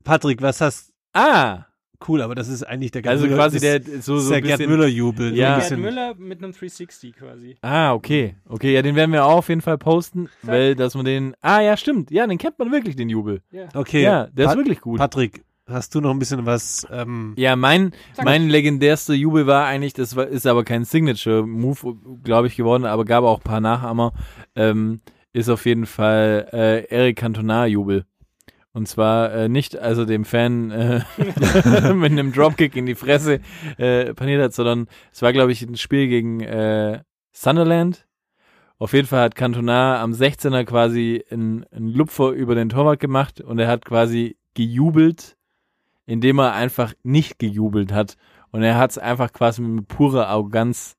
Patrick, was hast Ah, cool, aber das ist eigentlich der Gerd also Müller- quasi der so, ist so der ein Gerd. Müller Jubel. Ja. Gerd Müller mit einem 360 quasi. Ah, okay. Okay, ja, den werden wir auch auf jeden Fall posten, weil, dass man den, ah, ja, stimmt. Ja, den kennt man wirklich, den Jubel. okay. Ja, der ist Pat- wirklich gut. Patrick, hast du noch ein bisschen was? Ähm, Ja, mein, mein legendärster Jubel war eigentlich, das war, ist aber kein Signature-Move, glaube ich, geworden, aber gab auch ein paar Nachahmer, ähm, ist auf jeden Fall äh, Eric Cantona-Jubel. Und zwar äh, nicht also dem Fan äh, mit einem Dropkick in die Fresse äh, paniert hat, sondern es war, glaube ich, ein Spiel gegen äh, Sunderland. Auf jeden Fall hat Cantona am 16er quasi einen, einen Lupfer über den Torwart gemacht und er hat quasi gejubelt, indem er einfach nicht gejubelt hat. Und er hat es einfach quasi mit purer Arroganz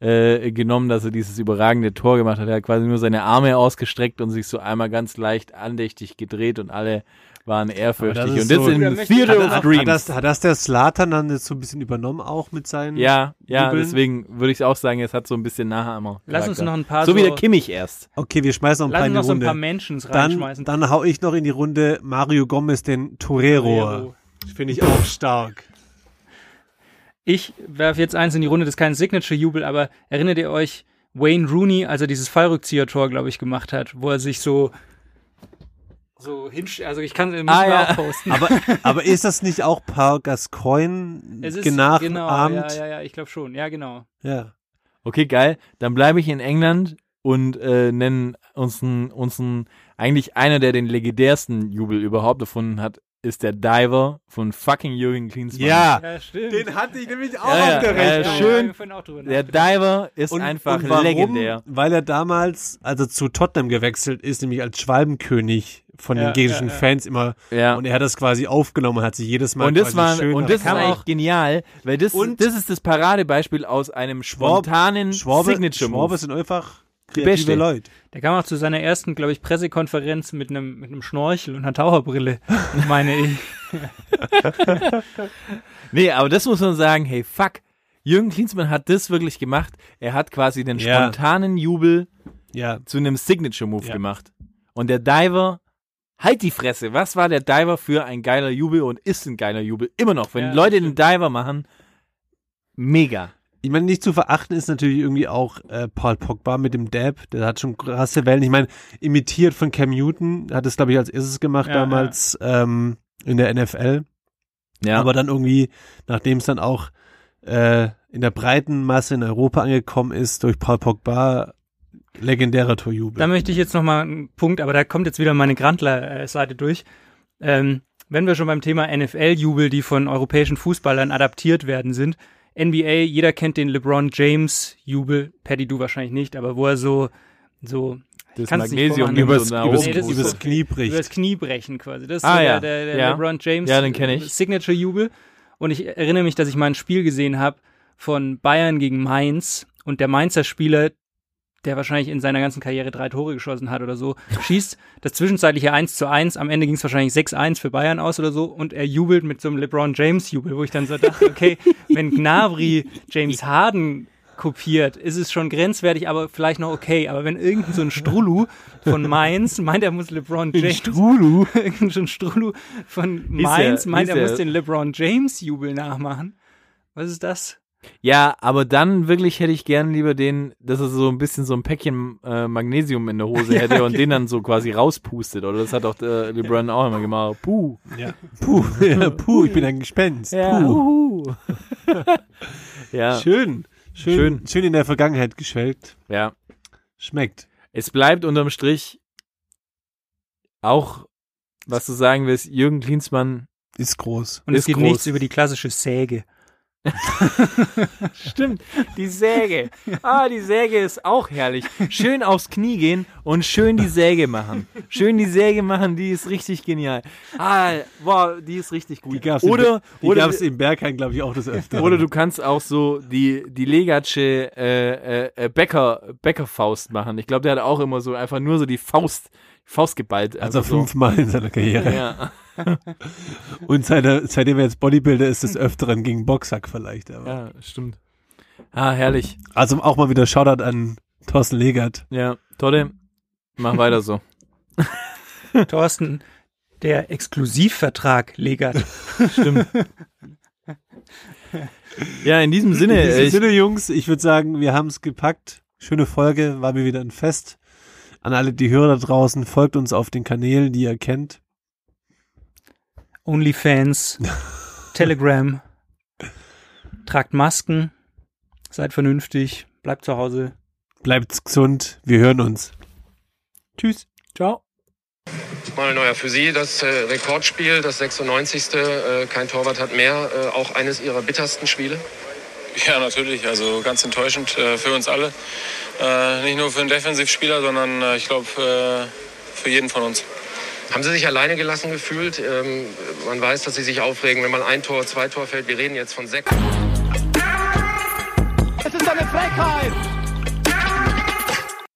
äh, genommen, dass er dieses überragende Tor gemacht hat. Er hat quasi nur seine Arme ausgestreckt und sich so einmal ganz leicht andächtig gedreht und alle waren ehrfürchtig. Das Und das so- in Theater hat, of hat, Dreams. hat, das, hat das der Slatan dann jetzt so ein bisschen übernommen auch mit seinen? ja, ja, Jubeln? deswegen würde ich auch sagen, es hat so ein bisschen Nachahmer. Lass uns noch ein paar So so, wie der Kimmich erst. Okay, wir schmeißen noch ein lass paar uns in die noch so ein Runde. paar dann, reinschmeißen. dann hau ich noch in die Runde Mario Gomez, den Torero. Torero. Finde ich auch stark. Ich werfe jetzt eins in die Runde, das ist kein Signature-Jubel, aber erinnert ihr euch Wayne Rooney, als er dieses Fallrückzieher-Tor, glaube ich, gemacht hat, wo er sich so so hinstellen. Also ich kann, Ah, ja. auch posten. Aber, aber ist das nicht auch Paul Gascoigne es ist genachahmt? genau, ja, ja, ja, ich glaube schon. Ja, genau. ja. Okay, geil. Dann bleibe ich in England und äh, nennen uns einen, uns eigentlich einer, der den legendärsten Jubel überhaupt erfunden hat, ist der Diver von fucking Jürgen Klinsmann. Ja, Ja, stimmt. den hatte ich nämlich auch Ja, auf der ja, Rechnung. schön. auch Der. Diver ist einfach warum? legendär. Weil er damals, also zu Tottenham gewechselt ist, nämlich als Schwalbenkönig von Ja, den gegnerischen ja, ja. Fans immer. Ja. Und er hat das quasi aufgenommen, hat sich jedes Mal Und das war schön und das ist nach- eigentlich genial, weil das Und- das ist das Paradebeispiel aus einem spontanen Schwabe, Signature Move. sind einfach kreative Beste. Leute. Der kam auch zu seiner ersten, glaube ich, Pressekonferenz mit einem mit einem Schnorchel und einer Taucherbrille, meine ich. Nee, aber das muss man sagen, hey, fuck. Jürgen Klinsmann hat das wirklich gemacht. Er hat quasi den Ja. spontanen Jubel Ja. zu einem Signature Move Ja. gemacht. Und der Diver, halt die Fresse. Was war der Diver für ein geiler Jubel und ist ein geiler Jubel? Immer noch. Wenn Ja, Leute den Diver machen, mega. Ich meine, nicht zu verachten ist natürlich irgendwie auch äh, Paul Pogba mit dem Dab. Der hat schon krasse Wellen. Ich meine, imitiert von Cam Newton, hat es, glaube ich, als erstes gemacht Ja, damals Ähm, in der NFL. Ja. Aber dann irgendwie, nachdem es dann auch äh, in der breiten Masse in Europa angekommen ist, durch Paul Pogba, legendärer Torjubel. Da möchte ich jetzt noch mal einen Punkt, aber da kommt jetzt wieder meine Grandler-Seite durch. Ähm, wenn wir schon beim Thema NFL-Jubel, die von europäischen Fußballern adaptiert werden sind, NBA, jeder kennt den LeBron James-Jubel, Paddy, du wahrscheinlich nicht, aber wo er so, so das Magnesium übers, nach übers, Nee, das übers so- Knie bricht. übers Knie brechen quasi. Das ist Ah, so ja. der, der, Ja. LeBron James Ja, den ich. äh, Signature-Jubel. Und ich erinnere mich, dass ich mal ein Spiel gesehen habe von Bayern gegen Mainz und der Mainzer Spieler, der wahrscheinlich in seiner ganzen Karriere drei Tore geschossen hat oder so, schießt das zwischenzeitliche 1 zu 1, am Ende ging es wahrscheinlich 6-1 für Bayern aus oder so und er jubelt mit so einem LeBron James Jubel, wo ich dann so dachte, okay, wenn Gnabry James Harden kopiert, ist es schon grenzwertig, aber vielleicht noch okay. Aber wenn irgendein so ein Strulu von Mainz meint, er muss LeBron James. Strulu. irgendein so ein Strulu von Mainz meint, hieß er muss den LeBron James Jubel nachmachen. Was ist das? Ja, aber dann wirklich hätte ich gern lieber den, dass er so ein bisschen so ein Päckchen äh, Magnesium in der Hose hätte und den dann so quasi rauspustet. Oder das hat auch der LeBron auch immer gemacht. Puh. Ja. Puh, ja, puh, ich bin ein Gespenst. Ja. Puh. ja. Schön. Schön, Schön. schön. in der Vergangenheit geschwelgt. ja. Schmeckt. Es bleibt unterm Strich auch, was du sagen willst, Jürgen Klinsmann. Ist groß. Und es Ist geht groß. nichts über die klassische Säge. Stimmt, die Säge. Ah, die Säge ist auch herrlich. Schön aufs Knie gehen und schön die Säge machen. Schön die Säge machen, die ist richtig genial. Ah, boah, die ist richtig gut. Die gab's oder, in, die oder, gab's in Bergheim, glaube ich, auch das öfter. oder du kannst auch so die, die Legatsche äh, äh, äh, Bäcker, Bäckerfaust machen. Ich glaube, der hat auch immer so einfach nur so die Faust, Faust geballt. also einfach so. fünfmal in seiner Karriere. Ja, Und seine, seitdem er jetzt Bodybuilder ist, des Öfteren gegen Boxsack vielleicht. Aber. ja, stimmt. Ah, herrlich. Also auch mal wieder Shoutout an Thorsten Legert. Ja, Todde, mach weiter so. Thorsten, der Exklusivvertrag legert. Stimmt. Ja, in diesem Sinne, In diesem äh, ich, Sinne, Jungs, ich würde sagen, wir haben es gepackt. Schöne Folge, war mir wieder ein Fest. An alle die Hörer da draußen, folgt uns auf den Kanälen, die ihr kennt. OnlyFans, Telegram, tragt Masken, seid vernünftig, bleibt zu Hause. Bleibt gesund, wir hören uns. Tschüss. ciao. Mal neuer für Sie, das äh, Rekordspiel, das 96. Äh, kein Torwart hat mehr, äh, auch eines Ihrer bittersten Spiele. Ja, natürlich. Also ganz enttäuschend äh, für uns alle. Äh, nicht nur für den Defensivspieler, sondern äh, ich glaube äh, für jeden von uns. Haben Sie sich alleine gelassen gefühlt? Ähm, man weiß, dass Sie sich aufregen, wenn man ein Tor, zwei Tor fällt. Wir reden jetzt von sechs. Es ist eine Frechheit!